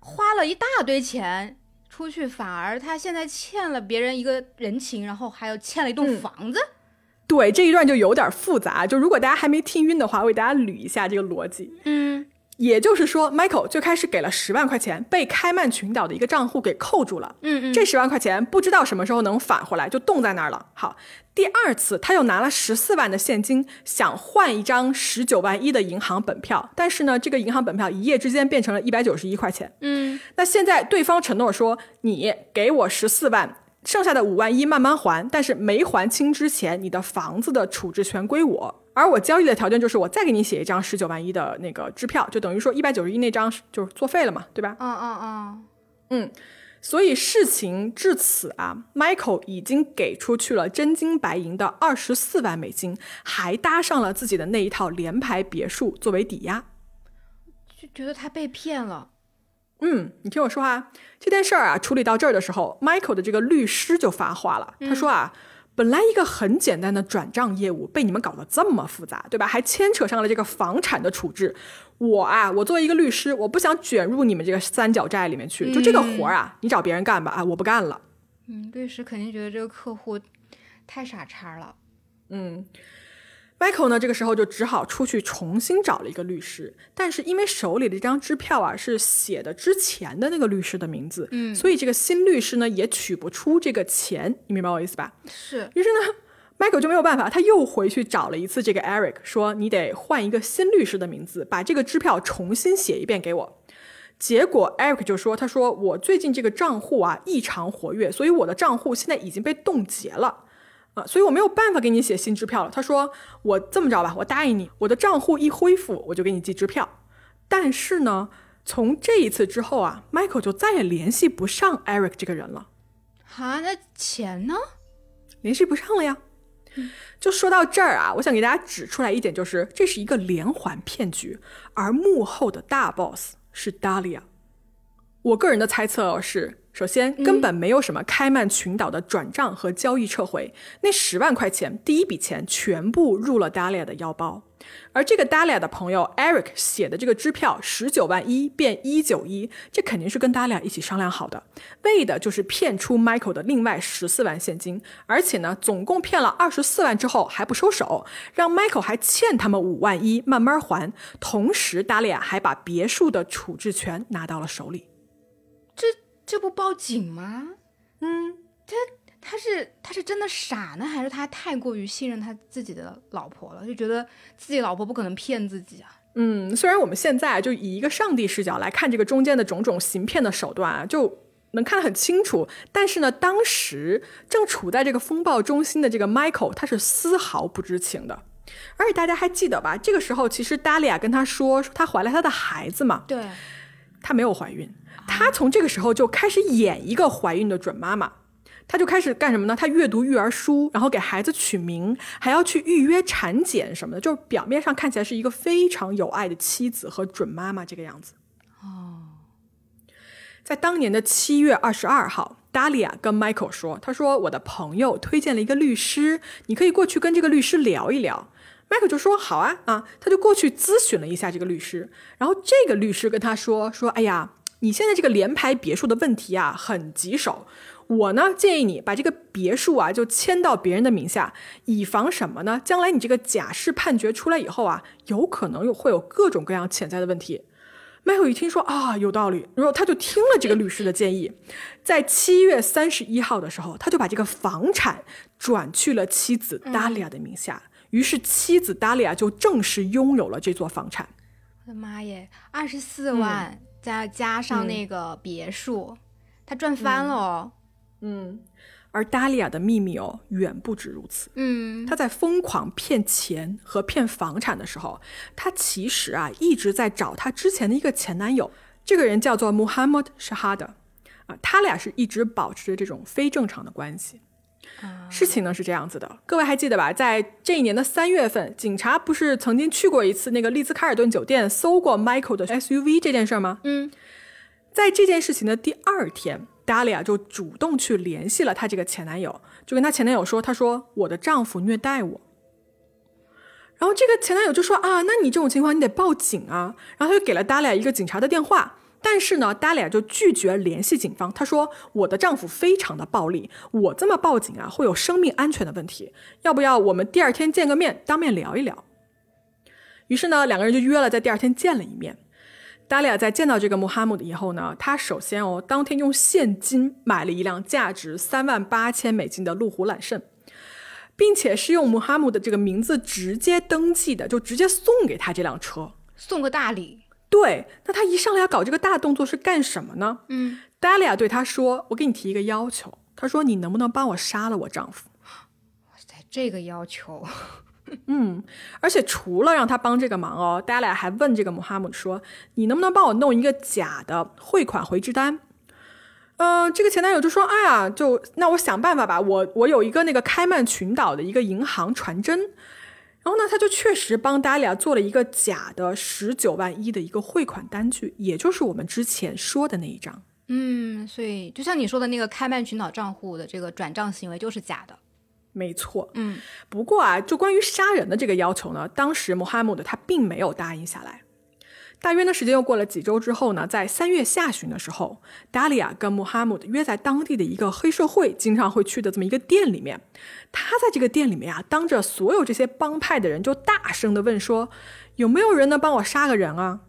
花了一大堆钱出去，反而他现在欠了别人一个人情，然后还有欠了一栋房子。对，这一段就有点复杂。就如果大家还没听晕的话，我给大家捋一下这个逻辑。嗯，也就是说，Michael 最开始给了十万块钱，被开曼群岛的一个账户给扣住了。嗯嗯这十万块钱不知道什么时候能返回来，就冻在那儿了。好，第二次他又拿了十四万的现金，想换一张十九万一的银行本票，但是呢，这个银行本票一夜之间变成了一百九十一块钱。嗯，那现在对方承诺说，你给我十四万，剩下的五万一慢慢还，但是没还清之前，你的房子的处置权归我。而我交易的条件就是，我再给你写一张十九万一的那个支票，就等于说一百九十一那张就是作废了嘛，对吧？嗯嗯嗯，所以事情至此啊，Michael 已经给出去了真金白银的二十四万美金，还搭上了自己的那一套联排别墅作为抵押。就觉得他被骗了。嗯，你听我说啊，这件事儿啊处理到这儿的时候，Michael 的这个律师就发话了，他说啊。本来一个很简单的转账业务被你们搞得这么复杂，对吧？还牵扯上了这个房产的处置。我啊，我作为一个律师，我不想卷入你们这个三角债里面去。就这个活儿啊，你找别人干吧，啊，我不干了。嗯，律师肯定觉得这个客户太傻叉了。嗯，Michael 呢，这个时候就只好出去重新找了一个律师，但是因为手里的这张支票啊是写的之前的那个律师的名字，嗯所以这个新律师呢也取不出这个钱，你明白我意思吧？是，于是呢，Michael 就没有办法，他又回去找了一次这个 Eric，说你得换一个新律师的名字，把这个支票重新写一遍给我。结果 Eric 就说：“他说我最近这个账户啊异常活跃，所以我的账户现在已经被冻结了。”啊，所以我没有办法给你写新支票了。他说：“我这么着吧，我答应你，我的账户一恢复，我就给你寄支票。但是呢，从这一次之后啊，Michael 就再也联系不上 Eric 这个人了。哈，那钱呢？联系不上了呀。就说到这儿啊，我想给大家指出来一点，就是这是一个连环骗局，而幕后的大 boss 是 Dahlia。我个人的猜测是，首先根本没有什么开曼群岛的转账和交易撤回，那十万块钱第一笔钱全部入了 Dahlia 的腰包。而这个 Dahlia 的朋友 Eric 写的这个支票十九万一变一九一，这肯定是跟 Dahlia 一起商量好的，为的就是骗出 Michael 的另外十四万现金，而且呢，总共骗了二十四万之后还不收手，让 Michael 还欠他们五万一，慢慢还。同时，Dahlia 还把别墅的处置权拿到了手里。这这不报警吗？嗯，他他是他是真的傻呢，还是他太过于信任他自己的老婆了，就觉得自己老婆不可能骗自己啊？嗯，虽然我们现在就以一个上帝视角来看这个中间的种种行骗的手段啊，就能看得很清楚，但是呢，当时正处在这个风暴中心的这个 Michael，他是丝毫不知情的。而且大家还记得吧？这个时候其实 Dahlia 跟他说，说她怀了他的孩子嘛，对，她没有怀孕，她从这个时候就开始演一个怀孕的准妈妈。她就开始干什么呢？她阅读育儿书，然后给孩子取名，还要去预约产检什么的，就是表面上看起来是一个非常有爱的妻子和准妈妈这个样子。哦在当年的七月二十二号，达利亚跟 Michael 说：“他说我的朋友推荐了一个律师，你可以过去跟这个律师聊一聊。”迈克就说：“好啊，啊，他就过去咨询了一下这个律师。然后这个律师跟他说：说，哎呀，你现在这个联排别墅的问题啊，很棘手。我呢建议你把这个别墅啊就迁到别人的名下，以防什么呢？将来你这个假释判决出来以后啊，有可能有会有各种各样潜在的问题。”迈克一听说啊有道理，然后他就听了这个律师的建议，在七月三十一号的时候，他就把这个房产转去了妻子达利亚的名下。于是妻子达利亚就正式拥有了这座房产。我的妈耶，二十四万、再加上那个别墅，他赚翻了哦。嗯，而达利亚的秘密哦，远不止如此。嗯，他在疯狂骗钱和骗房产的时候，他其实啊一直在找他之前的一个前男友，这个人叫做 Muhammad Shahada，啊，他俩是一直保持着这种非正常的关系。事情呢是这样子的，各位还记得吧？在这一年的三月份，警察不是曾经去过一次那个利兹卡尔顿酒店搜过 Michael 的 SUV 这件事儿吗？嗯，在这件事情的第二天，Dalia 就主动去联系了她这个前男友，就跟她前男友说：“她说我的丈夫虐待我。”然后这个前男友就说：“啊，那你这种情况你得报警啊。”然后他就给了 Dalia 一个警察的电话。但是呢，Dalia 就拒绝联系警方。她说：“我的丈夫非常的暴力，我这么报警啊，会有生命安全的问题。要不要我们第二天见个面，当面聊一聊？”于是呢，两个人就约了在第二天见了一面。Dalia 在见到这个穆哈姆的以后呢，他首先哦，当天用现金买了一辆价值三万八千美金的路虎揽胜，并且是用穆哈姆的这个名字直接登记的，就直接送给他这辆车。送个大礼。对，那他一上来要搞这个大动作是干什么呢？嗯，Dalia 对他说：“我给你提一个要求。”他说：“你能不能帮我杀了我丈夫哇塞这个要求，？” 嗯而且除了让他帮这个忙哦，Dalia 还问这个穆哈姆说：“你能不能帮我弄一个假的汇款回执单？”呃，这个前男友就说：“哎呀，就那我想办法吧。我我有一个那个开曼群岛的一个银行传真。”然后呢，他就确实帮达利亚做了一个假的十九万一的一个汇款单据，也就是我们之前说的那一张。嗯，所以就像你说的那个开曼群岛账户的这个转账行为就是假的。没错，嗯，不过啊，就关于杀人的这个要求呢，当时穆罕默德他并没有答应下来。大约呢，时间又过了几周之后呢，在三月下旬的时候，达利亚跟穆罕默德约在当地的一个黑社会经常会去的这么一个店里面。他在这个店里面啊，当着所有这些帮派的人，就大声的问说：“有没有人能帮我杀个人啊？”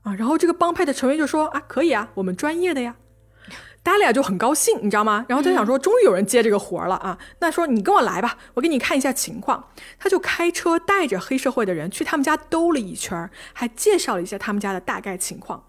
啊，然后这个帮派的成员就说：“啊，可以啊，我们专业的呀。”达利亚就很高兴，你知道吗？然后他想说，终于有人接这个活儿了啊！那说你跟我来吧，我给你看一下情况。他就开车带着黑社会的人去他们家兜了一圈儿，还介绍了一下他们家的大概情况。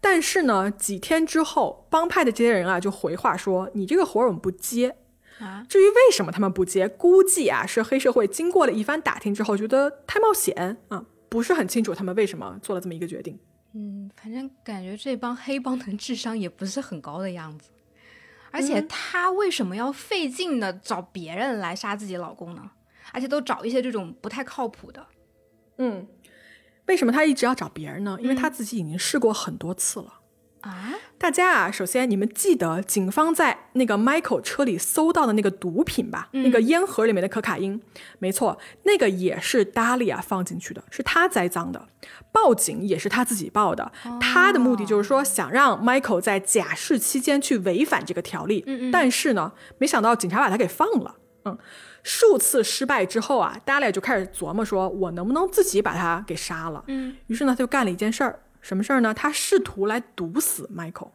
但是呢，几天之后，帮派的这些人啊就回话说：“你这个活儿我们不接。”啊，至于为什么他们不接，估计啊是黑社会经过了一番打听之后，觉得太冒险啊，不是很清楚他们为什么做了这么一个决定。嗯，反正感觉这帮黑帮的智商也不是很高的样子。而且他为什么要费劲的找别人来杀自己老公呢？而且都找一些这种不太靠谱的。嗯，为什么他一直要找别人呢？因为他自己已经试过很多次了。啊，大家啊，首先你们记得警方在那个 Michael 车里搜到的那个毒品吧？那个烟盒里面的可卡因，没错，那个也是 Dalia 放进去的，是他栽赃的。报警也是他自己报的，他的目的就是说想让 Michael 在假释期间去违反这个条例。但是呢，没想到警察把他给放了。嗯，数次失败之后啊，Dalia 就开始琢磨说，我能不能自己把他给杀了？嗯，于是呢，他就干了一件事儿。什么事儿呢？他试图来毒死 Michael。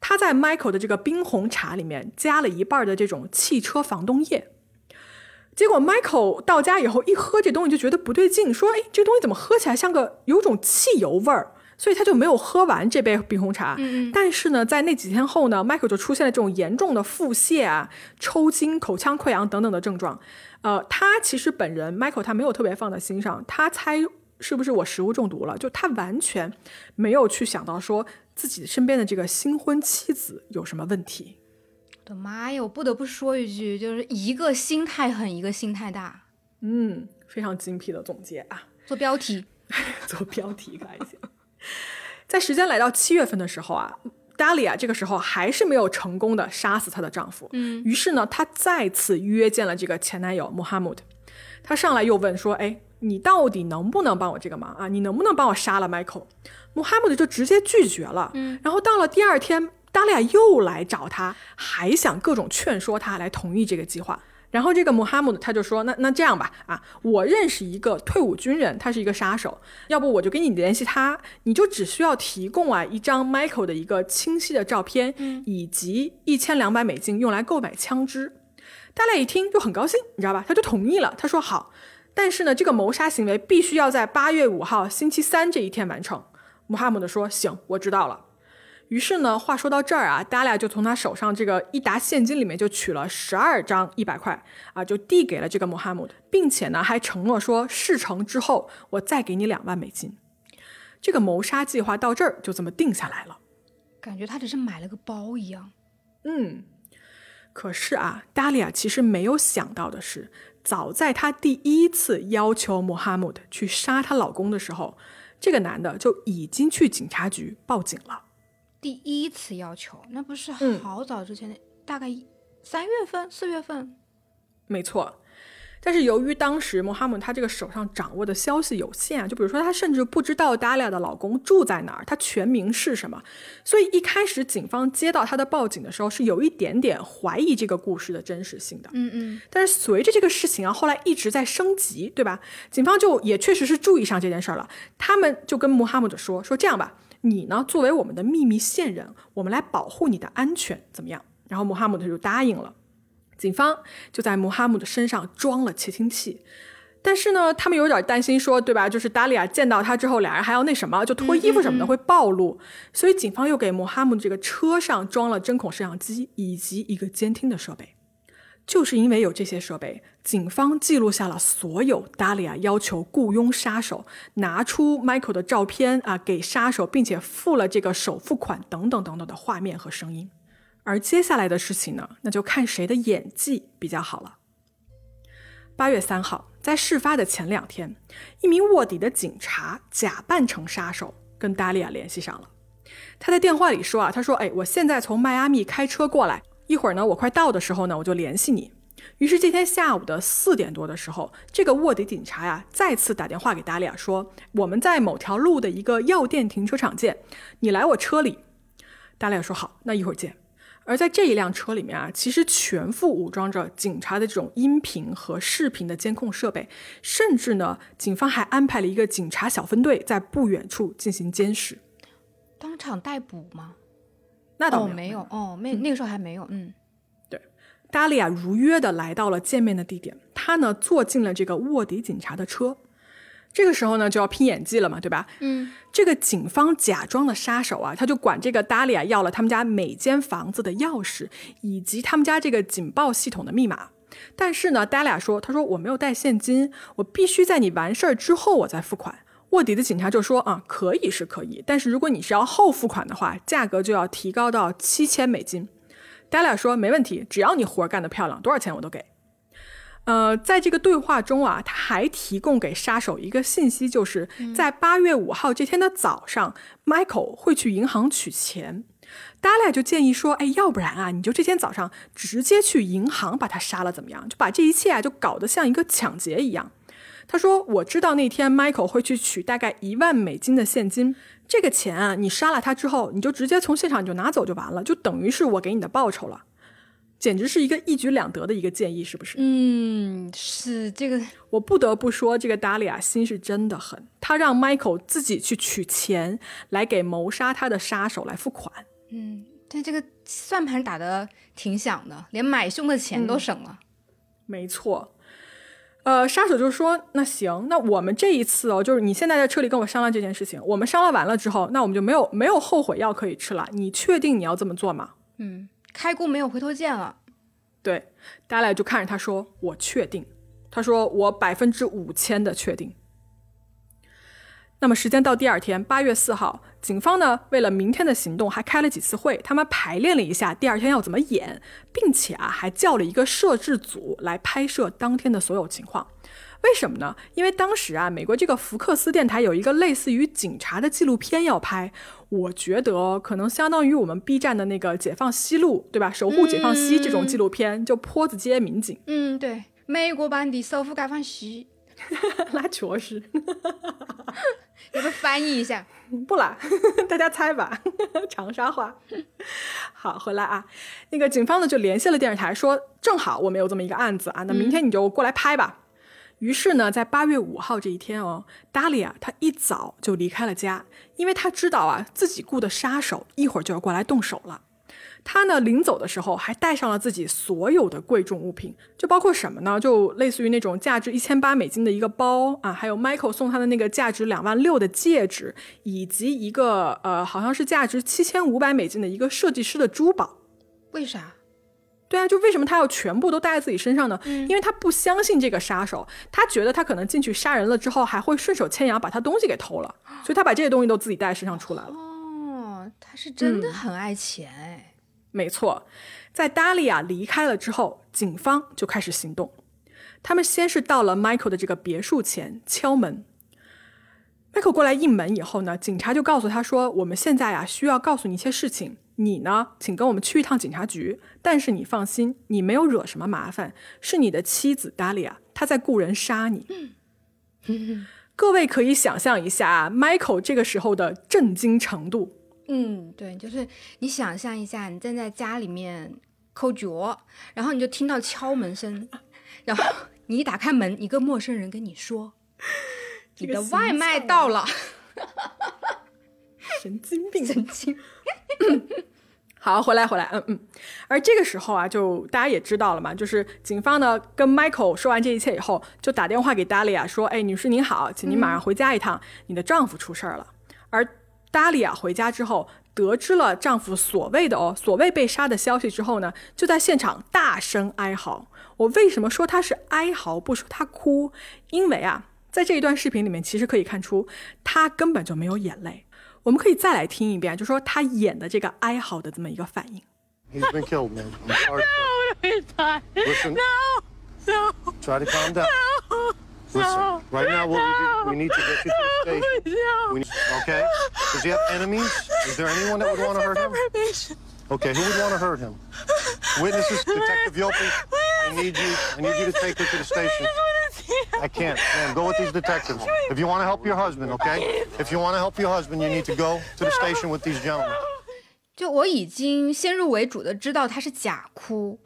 他在 Michael 的这个冰红茶里面加了一半的这种汽车防冻液。结果 Michael 到家以后一喝这东西就觉得不对劲，说：“哎，这东西怎么喝起来像个有种汽油味儿？”所以他就没有喝完这杯冰红茶。嗯嗯但是呢，在那几天后呢，Michael 就出现了这种严重的腹泻啊、抽筋、口腔溃疡等等的症状。呃，他其实本人 Michael 他没有特别放在心上，他猜是不是我食物中毒了？就他完全没有去想到说自己身边的这个新婚妻子有什么问题。我的妈呀！我不得不说一句，就是一个心太狠，一个心太大。嗯，非常精辟的总结啊。做标题，做标题还行。在时间来到七月份的时候啊，达利亚这个时候还是没有成功的杀死她的丈夫。嗯于是呢，她再次约见了这个前男友穆罕默德。她上来又问说：“哎，你到底能不能帮我这个忙啊？你能不能帮我杀了 Michael？” 穆哈默德就直接拒绝了。嗯，然后到了第二天，达利亚又来找他，还想各种劝说他来同意这个计划。然后这个穆哈姆德他就说：“那那这样吧，啊，我认识一个退伍军人，他是一个杀手，要不我就跟你联系他，你就只需要提供啊一张 Michael 的一个清晰的照片，以及一千两百美金用来购买枪支。”大家一听就很高兴，你知道吧？他就同意了，他说好，但是呢，这个谋杀行为必须要在八月五号星期三这一天完成。穆哈姆德说：“行，我知道了。”于是呢，话说到这儿啊，达利亚就从他手上这个一沓现金里面就取了十二张一百块啊，就递给了这个穆罕默德，并且呢还承诺说事成之后我再给你两万美金。这个谋杀计划到这儿就这么定下来了。感觉他只是买了个包一样。嗯，可是啊，达利亚其实没有想到的是，早在她第一次要求穆罕默德去杀她老公的时候，这个男的就已经去警察局报警了。第一次要求，那不是嗯好早之前的，大概三月份、四月份。没错，但是由于当时穆罕默德他这个手上掌握的消息有限啊，就比如说他甚至不知道达利亚的老公住在哪儿，他全名是什么，所以一开始警方接到他的报警的时候是有一点点怀疑这个故事的真实性的。嗯嗯，但是随着这个事情啊，后来一直在升级，对吧？警方就也确实是注意上这件事儿了。他们就跟穆罕默德说：“说这样吧，你呢作为我们的秘密线人，我们来保护你的安全，怎么样？”然后穆罕默德就答应了。警方就在穆哈姆的身上装了窃听器，但是呢，他们有点担心说，对吧？就是达利亚见到他之后，俩人还要那什么，就脱衣服什么的会暴露，所以警方又给穆罕默德这个车上装了针孔摄像机以及一个监听的设备。就是因为有这些设备，警方记录下了所有达利亚要求雇佣杀手拿出 Michael 的照片啊，给杀手，并且付了这个首付款等等等等的画面和声音。而接下来的事情呢，那就看谁的演技比较好了。八月三号，在事发的前两天，一名卧底的警察假扮成杀手，跟达利亚联系上了。他在电话里说啊，他说：“哎，我现在从迈阿密开车过来，一会儿呢，我快到的时候呢，我就联系你。”于是这天下午的四点多的时候，这个卧底警察呀再次打电话给达利亚说：“我们在某条路的一个药店停车场见，你来我车里。”达利亚说：“好，那一会儿见。”而在这一辆车里面啊，其实全副武装着警察的这种音频和视频的监控设备，甚至呢，警方还安排了一个警察小分队在不远处进行监视。当场逮捕吗？那倒哦，没有，没有，哦，没，那个时候还没有，嗯，对达利亚如约的来到了见面的地点，他呢坐进了这个卧底警察的车。这个时候呢就要拼演技了嘛，对吧？嗯，这个警方假装的杀手啊，他就管这个达利亚要了他们家每间房子的钥匙，以及他们家这个警报系统的密码。但是呢，达利亚说，他说我没有带现金，我必须在你完事儿之后我再付款。卧底的警察就说啊，可以是可以，但是如果你是要后付款的话，价格就要提高到七千美金。达利亚说没问题，只要你活儿干得漂亮，多少钱我都给。呃，在这个对话中啊，他还提供给杀手一个信息，就是在八月五号这天的早上、m i c h a e l 会去银行取钱。达利亚就建议说，哎，要不然啊，你就这天早上直接去银行把他杀了，怎么样？就把这一切啊，就搞得像一个抢劫一样。他说：“我知道那天 Michael 会去取大概一万美金的现金，这个钱啊，你杀了他之后，你就直接从现场你就拿走就完了，就等于是我给你的报酬了，简直是一个一举两得的一个建议，是不是？”嗯，是这个，我不得不说，这个达利亚心是真的狠，他让 Michael 自己去取钱来给谋杀他的杀手来付款。嗯，但这个算盘打得挺响的，连买凶的钱都省了。没错，呃，杀手就说：“那行，那我们这一次哦，就是你现在在车里跟我商量这件事情，我们商量完了之后，那我们就没有没有后悔药可以吃了。你确定你要这么做吗嗯，开弓没有回头箭了。？”对，达莱就看着他说：“我确定。”他说：“我百分之五千的确定。”那么时间到第二天，八月四号，警方呢为了明天的行动还开了几次会，他们排练了一下第二天要怎么演，并且啊还叫了一个摄制组来拍摄当天的所有情况。为什么呢？因为当时啊，美国这个福克斯电台有一个类似于警察的纪录片要拍，我觉得可能相当于我们 B 站的那个《解放西路》，对吧？守护解放西这种纪录片，就坡子街民警嗯，对，美国版的守护解放西，拉确实。要不要翻译一下？不啦，大家猜吧，长沙话。好，回来啊，那个警方呢就联系了电视台，说正好我们有这么一个案子啊，那明天你就过来拍吧。于是呢，在八月五号这一天哦，达利亚她一早就离开了家，因为她知道啊自己雇的杀手一会儿就要过来动手了。他呢，临走的时候还带上了自己所有的贵重物品，就包括什么呢？就类似于那种价值一千八美金的一个包啊，还有 Michael 送他的那个价值两万六的戒指，以及一个呃，好像是价值七千五百美金的一个设计师的珠宝。为啥？对啊，就为什么他要全部都带在自己身上呢？因为他不相信这个杀手，他觉得他可能进去杀人了之后，还会顺手牵羊把他东西给偷了，所以他把这些东西都自己带在身上出来了。哦，他是真的很爱钱哎。没错，在达利亚离开了之后，警方就开始行动。他们先是到了 Michael 的这个别墅前敲门。Michael 过来应门以后呢，警察就告诉他说：“我们现在呀需要告诉你一些事情，你呢，请跟我们去一趟警察局。但是你放心，你没有惹什么麻烦，是你的妻子达利亚，她在雇人杀你。”各位可以想象一下，Michael 这个时候的震惊程度。嗯，对，就是你想象一下，你站在家里面抠脚，然后你就听到敲门声，然后你一打开门，一个陌生人跟你说：“你的外卖到了。神经病，神经。好，回来回来，嗯嗯。而这个时候啊，就大家也知道了嘛，就是警方呢跟 Michael 说完这一切以后，就打电话给 Dalia 说：“哎，女士您好，请您马上回家一趟，你的丈夫出事儿了。”而 Dalia 回家之后，得知了丈夫所谓的哦所谓被杀的消息之后呢，就在现场大声哀嚎。我为什么说她是哀嚎，不说她哭？因为啊，在这一段视频里面，其实可以看出她根本就没有眼泪。我们可以再来听一遍，就说她演的这个哀嚎的这么一个反应。 He's been killed, man. I'm sorry. Listen. No. Try to calm down. Listen. Right now, what we do, we need to get you to the station. We need, okay? Does he have enemies? Is there anyone that would want to hurt him? Okay, who would want to hurt him? Witnesses, Detective Yopi. I need you. I need you to take her to the station. I can't. Ma'am, go with these detectives. If you want to help your husband, okay? If you want to help your husband, you need to go to the station with these gentlemen. 就我已经先入为主的知道他是假哭，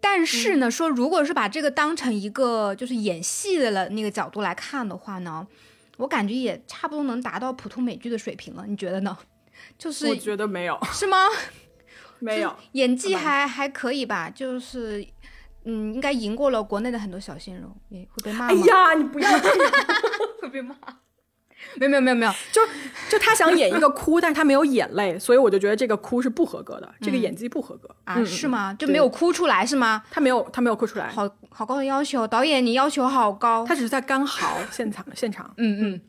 但是呢，说如果是把这个当成一个就是演戏的了那个角度来看的话呢，我感觉也差不多能达到普通美剧的水平了。你觉得呢？就是我觉得没有，是吗？没有。演技还还可以吧，就是嗯，应该赢过了国内的很多小鲜肉，也会被骂吗？哎呀，你不要 这样。会被骂。没有没有没有没有，就就他想演一个哭，但是他没有眼泪，所以我就觉得这个哭是不合格的，这个演技不合格啊，嗯是吗？就没有哭出来是吗？他没有他没有哭出来，好好高的要求，导演你要求好高。他只是在干嚎现场现场。嗯嗯，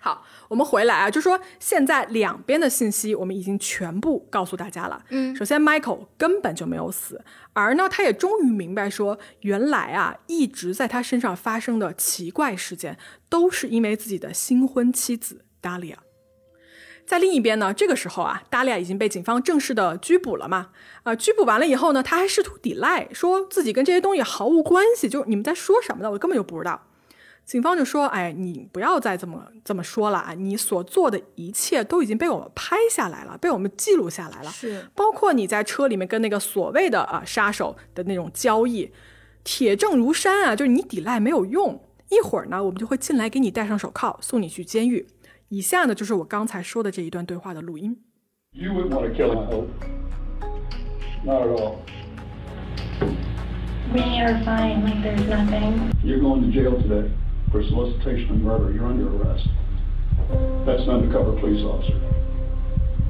好，我们回来啊，就说现在两边的信息我们已经全部告诉大家了。嗯首先 Michael 根本就没有死，而呢，他也终于明白说，原来啊，一直在他身上发生的奇怪事件，都是因为自己的新婚妻子 Dalia。在另一边呢，这个时候啊，达利亚已经被警方正式的拘捕了嘛。啊、拘捕完了以后呢，他还试图抵赖，说自己跟这些东西毫无关系，就你们在说什么呢？我根本就不知道。警方就说：“哎，你不要再这么这么说了啊！你所做的一切都已经被我们拍下来了，被我们记录下来了，是包括你在车里面跟那个所谓的啊杀手的那种交易，铁证如山啊！就是你抵赖没有用，一会儿呢，我们就会进来给你戴上手铐，送你去监狱。以下呢，就是我刚才说的这一段对话的录音。You wouldn't want to kill him, I hope. Not at all. We are fine, like there's nothing. You're going to jail today for solicitation of murder. You're under arrest. That's an undercover police officer.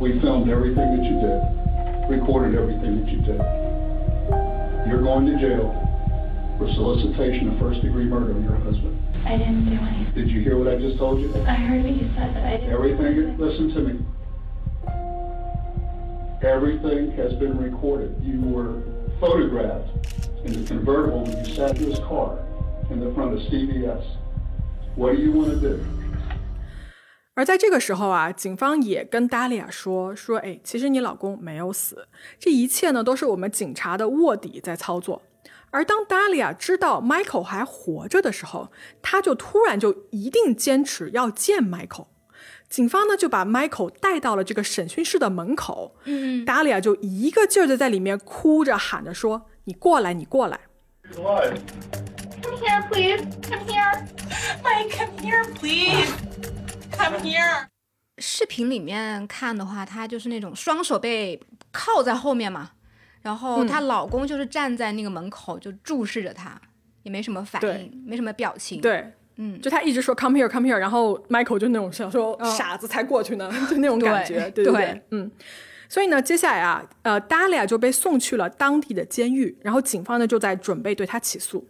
We filmed everything that you did, recorded everything that you did. You're going to jail for solicitation of first degree murder of your husband. I didn't do anything. Did you hear what I just told you? I heard what you said, but I didn't. Everything, listen to me. Everything has been recorded. You were photographed in the convertible when you sat in this car in the front of CVS. What do you want to do? 而在这个时候啊，警方也跟达利亚说说，哎，其实你老公没有死，这一切呢都是我们警察的卧底在操作。而当达利亚知道 Michael 还活着的时候，他就突然就一定坚持要见 Michael。警方呢就把 Michael 带到了这个审讯室的门口，嗯，达利亚就一个劲儿的在里面哭着喊着说：“你过来，你过来。” Come here, please. Come here. Mike, come here, please. Come here. 视频里面看的话，她就是那种双手被铐在后面嘛，然后她老公就是站在那个门口就注视着她，也没什么反应，没什么表情。，对，嗯，就他一直说 come here come here，然后 Michael 就那种想说、傻子才过去呢，就那种感觉，对对对，嗯。所以呢，接下来啊，呃，达利亚就被送去了当地的监狱，然后警方呢就在准备对她起诉。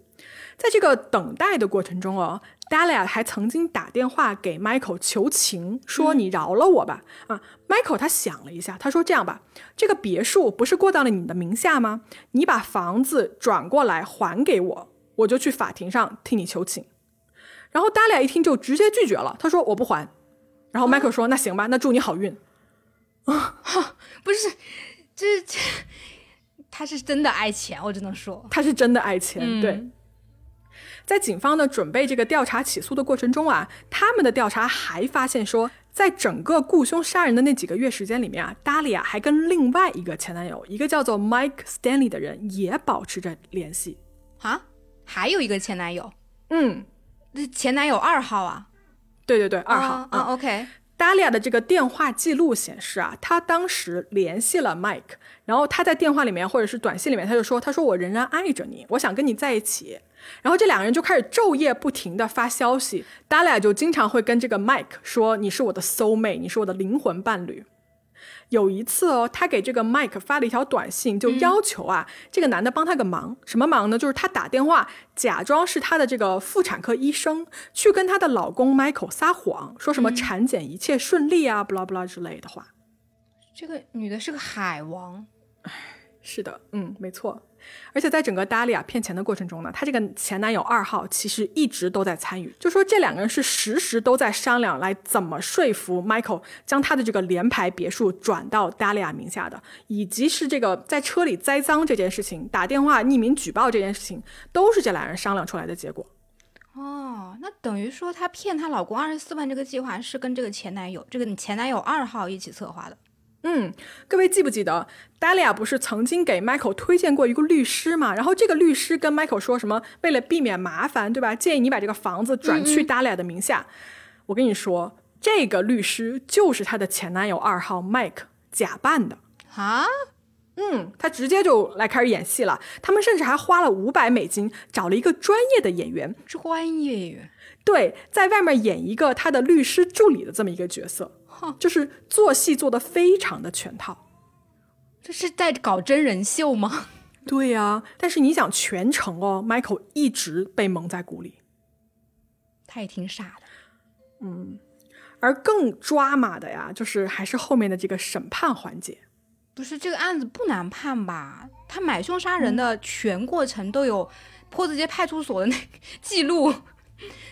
在这个等待的过程中哦，Dalia 还曾经打电话给 Michael 求情，说你饶了我吧。啊，Michael 他想了一下，他说这样吧，这个别墅不是过到了你的名下吗？你把房子转过来还给我，我就去法庭上替你求情。然后 Dalia 一听就直接拒绝了，他说我不还。然后 Michael 说、那行吧，那祝你好运。啊不是，这这，他是真的爱钱，我只能说，他是真的爱钱，嗯对。在警方呢准备这个调查起诉的过程中啊，他们的调查还发现说，在整个雇凶杀人的那几个月时间里面啊，达利亚还跟另外一个前男友，一个叫做 Mike Stanley 的人也保持着联系。啊，还有一个前男友，嗯，那前男友二号啊，对对对，二号啊啊，OK，达利亚的这个电话记录显示啊，他当时联系了 Mike，然后他在电话里面或者是短信里面，他就说：“他说我仍然爱着你，我想跟你在一起。”然后这两个人就开始昼夜不停的发消息，，Dalia 就经常会跟这个 Mike 说：“你是我的 soul mate，你是我的灵魂伴侣。”有一次哦，他给这个 Mike 发了一条短信，就要求啊，这个男的帮他个忙。什么忙呢？就是他打电话假装是他的这个妇产科医生，去跟她的老公 Michael 撒谎，说什么产检一切顺利啊，不啦不啦之类的话。这个女的是个海王，是的，嗯，没错。而且在整个达利亚骗钱的过程中呢，她这个前男友二号其实一直都在参与，就说这两个人是时时都在商量来怎么说服 Michael 将他的这个联排别墅转到达利亚名下的，以及是这个在车里栽赃这件事情、打电话匿名举报这件事情，都是这俩人商量出来的结果。哦，那等于说她骗她老公二十四万这个计划是跟这个前男友，这个你前男友二号一起策划的。嗯，各位记不记得达利亚不是曾经给 Michael 推荐过一个律师嘛？然后这个律师跟 Michael 说什么？为了避免麻烦，对吧？建议你把这个房子转去达利亚的名下。我跟你说，这个律师就是她的前男友二号 Mike 假扮的。啊，嗯，他直接就来开始演戏了。他们甚至还花了五百美金找了一个专业的演员，专业演员，对，在外面演一个他的律师助理的这么一个角色，就是做戏做的非常的全套。这是在搞真人秀吗？对呀、但是你想全程哦，Michael 一直被蒙在鼓里。他也挺傻的。嗯而更抓马的呀，就是还是后面的这个审判环节。不是这个案子不难判吧？他买凶杀人的全过程都有坡子街派出所的那个记录，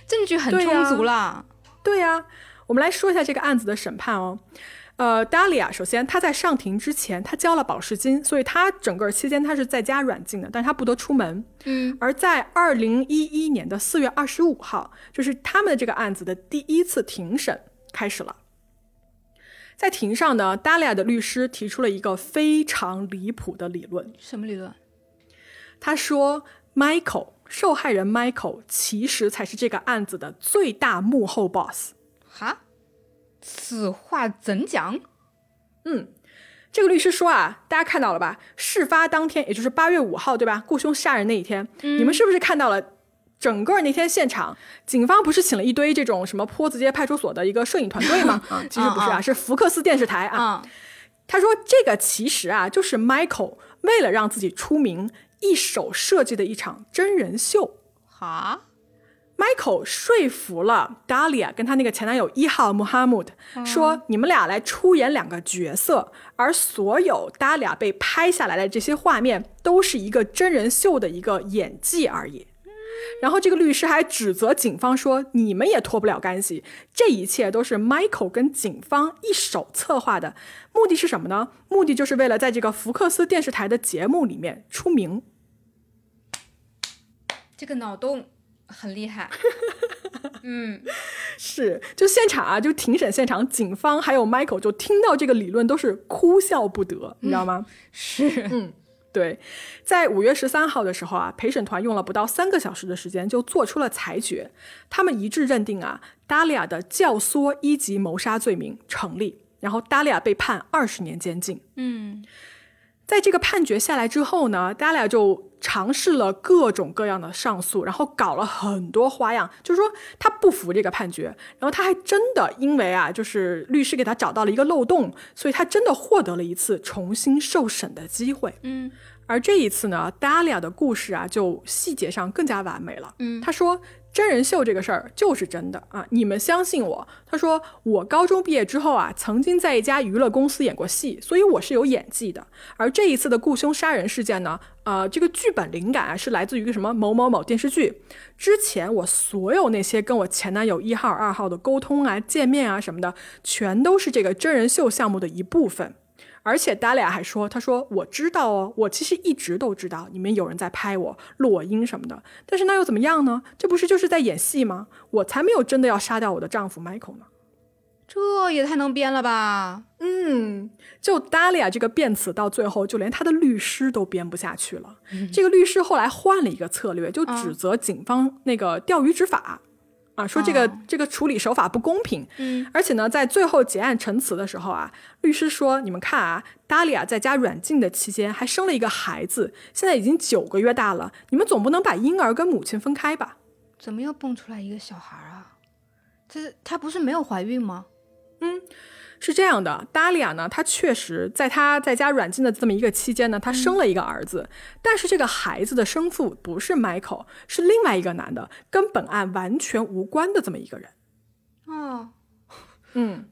证据很充足了。对呀、我们来说一下这个案子的审判哦。呃，达利亚首先他在上庭之前，他交了保释金，所以他整个期间他是在家软禁的，但是他不得出门。嗯，而在二零一一年的四月二十五号，就是他们的这个案子的第一次庭审开始了。在庭上呢，达利亚的律师提出了一个非常离谱的理论，什么理论？他说，Michael 受害人 Michael 其实才是这个案子的最大幕后 boss。哈，此话怎讲？嗯这个律师说啊，大家看到了吧？事发当天，也就是八月五号，对吧？雇凶杀人那一天，你们是不是看到了整个那天现场？警方不是请了一堆这种什么坡子街派出所的一个摄影团队吗？啊，其实不是啊，是福克斯电视台啊。啊、他说这个其实啊，就是 Michael 为了让自己出名，一手设计的一场真人秀。哈，Michael 说服了 Dahlia 跟她那个前男友一号 Muhammad 说：“你们俩来出演两个角色，而所有 Dahlia 被拍下来的这些画面都是一个真人秀的一个演技而已。”然后这个律师还指责警方说：“你们也脱不了干系，这一切都是 Michael 跟警方一手策划的，目的是什么呢？目的就是为了在这个福克斯电视台的节目里面出名。”这个脑洞很厉害。嗯，是，就现场啊，就庭审现场，警方还有 Michael 就听到这个理论都是哭笑不得，你知道吗？是，嗯，对，在五月十三号的时候啊，陪审团用了不到三个小时的时间就做出了裁决，他们一致认定啊，达利亚的教唆一级谋杀罪名成立，然后达利亚被判二十年监禁。嗯，在这个判决下来之后呢，达利亚就尝试了各种各样的上诉，然后搞了很多花样，就是说他不服这个判决，然后他还真的因为啊，就是律师给他找到了一个漏洞，所以他真的获得了一次重新受审的机会。嗯，而这一次呢，达利亚的故事啊，就细节上更加完美了。嗯他说真人秀这个事儿就是真的啊，你们相信我。他说我高中毕业之后啊，曾经在一家娱乐公司演过戏，所以我是有演技的。而这一次的雇凶杀人事件呢，呃，这个剧本灵感啊是来自于一个什么某某某电视剧。之前我所有那些跟我前男友一号、二号的沟通啊、见面啊什么的，全都是这个真人秀项目的一部分。而且达利亚还说：“他说我知道哦，我其实一直都知道你们有人在拍我、录我音什么的。但是那又怎么样呢？这不是就是在演戏吗？我才没有真的要杀掉我的丈夫 Michael 呢。这也太能编了吧！嗯，就达利亚这个辩词到最后，就连他的律师都编不下去了。这个律师后来换了一个策略，就指责警方那个钓鱼执法。”啊，说这个、哦这个处理手法不公平，嗯，而且呢，在最后结案陈词的时候啊，律师说：“你们看啊，达利亚在家软禁的期间还生了一个孩子，现在已经九个月大了，你们总不能把婴儿跟母亲分开吧？”怎么又蹦出来一个小孩儿啊？这她不是没有怀孕吗？是这样的，达利亚呢，她确实在她在家软禁的这么一个期间呢，她生了一个儿子，但是这个孩子的生父不是 Michael，是另外一个男的，跟本案完全无关的这么一个人。哦，嗯，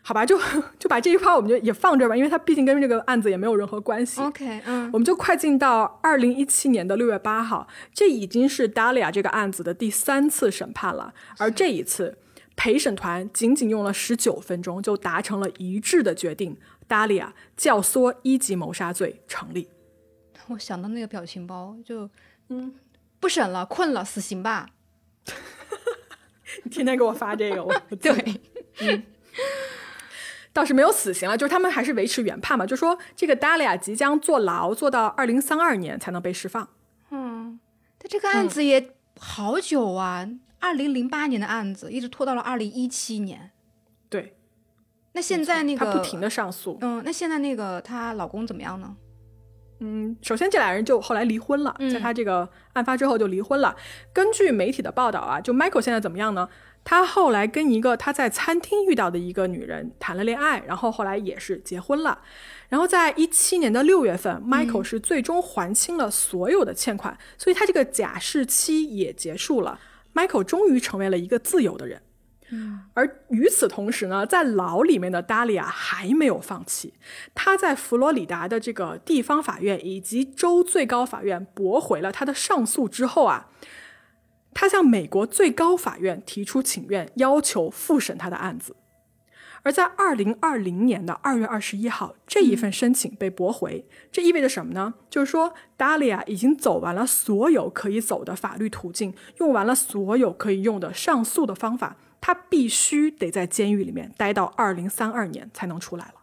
好吧，就就把这一块我们就也放这儿吧，因为它毕竟跟这个案子也没有任何关系。OK，嗯，我们就快进到二零一七年的六月八号，这已经是达利亚这个案子的第三次审判了，而这一次陪审团仅仅用了十九分钟就达成了一致的决定，Dalia 教唆一级谋杀罪成立。我想到那个表情包，就嗯，不审了，困了，死刑吧。你天天给我发这个，我 对，倒是没有死刑了，就是他们还是维持原判嘛，就说这个 Dalia 即将坐牢，坐到二零三二年才能被释放。嗯，但这个案子也好久啊，二零零八年的案子，一直拖到了二零一七年。对，那现在那个他不停的上诉。嗯，那现在那个她老公怎么样呢？嗯，首先这俩人就后来离婚了，嗯在他这个案发之后就离婚了。根据媒体的报道啊，就 Michael 现在怎么样呢？他后来跟一个他在餐厅遇到的一个女人谈了恋爱，然后后来也是结婚了。然后在一七年的六月份，Michael 是最终还清了所有的欠款，所以他这个假释期也结束了。Michael 终于成为了一个自由的人。而与此同时呢，在牢里面的达利亚还没有放弃，他在佛罗里达的这个地方法院以及州最高法院驳回了他的上诉之后啊，他向美国最高法院提出请愿，要求复审他的案子。而在二零二零年的二月二十一号，这一份申请被驳回，这意味着什么呢？就是说，达利亚已经走完了所有可以走的法律途径，用完了所有可以用的上诉的方法，他必须得在监狱里面待到二零三二年才能出来了。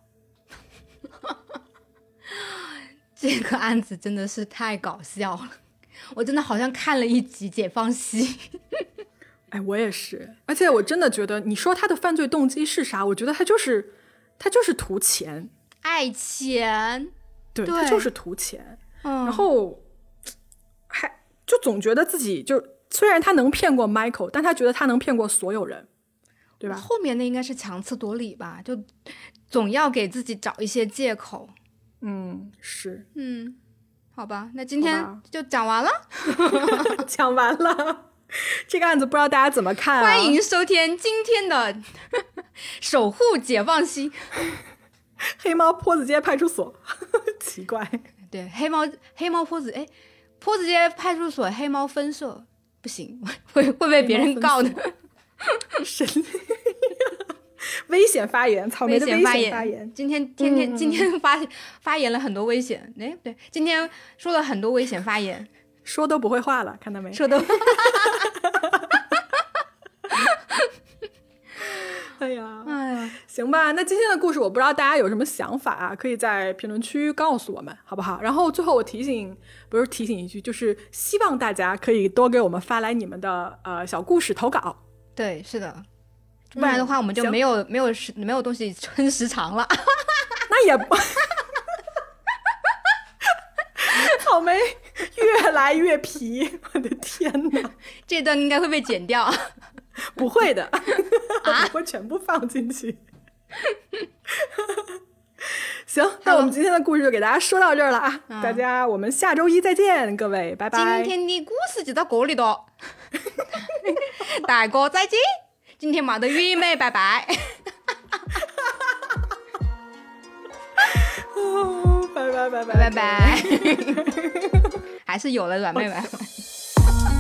这个案子真的是太搞笑了，我真的好像看了一集《解放西》。哎，我也是，而且我真的觉得，你说他的犯罪动机是啥？我觉得他就是他就是图钱，爱钱，对对他就是图钱。嗯，然后还就总觉得自己就虽然他能骗过 Michael，但他觉得他能骗过所有人，对吧？后面那应该是强词夺理吧，就总要给自己找一些借口。嗯，是嗯，好吧，那今天就讲完了，讲完了。这个案子不知道大家怎么看、啊？欢迎收听今天的《守护解放西》。黑猫坡子街派出所。奇怪，对，黑猫黑猫坡子哎，坡子街派出所黑猫分社不行，会会被别人告的。神危险发言，草莓危的危险发言，今天天天、今天发发言了很多危险，哎不对，今天说了很多危险发言，说都不会话了，看到没？说都 哎呀，哎呀，行吧，那今天的故事我不知道大家有什么想法啊，可以在评论区告诉我们，好不好？然后最后我提醒，不是提醒一句，就是希望大家可以多给我们发来你们的呃小故事投稿。对，是的，不然的话我们就没有、没有时没有东西撑时长了。那也不，草莓 越来越皮，我的天哪！这段应该会被剪掉。不会的，我会全部放进去。行，那我们今天的故事就给大家说到这儿了啊！大家，我们下周一再见，各位，拜拜。今天的故事就到这里了。大哥再见，今天没得雨美，拜拜。哦拜拜拜拜拜拜，还是有了软妹妹。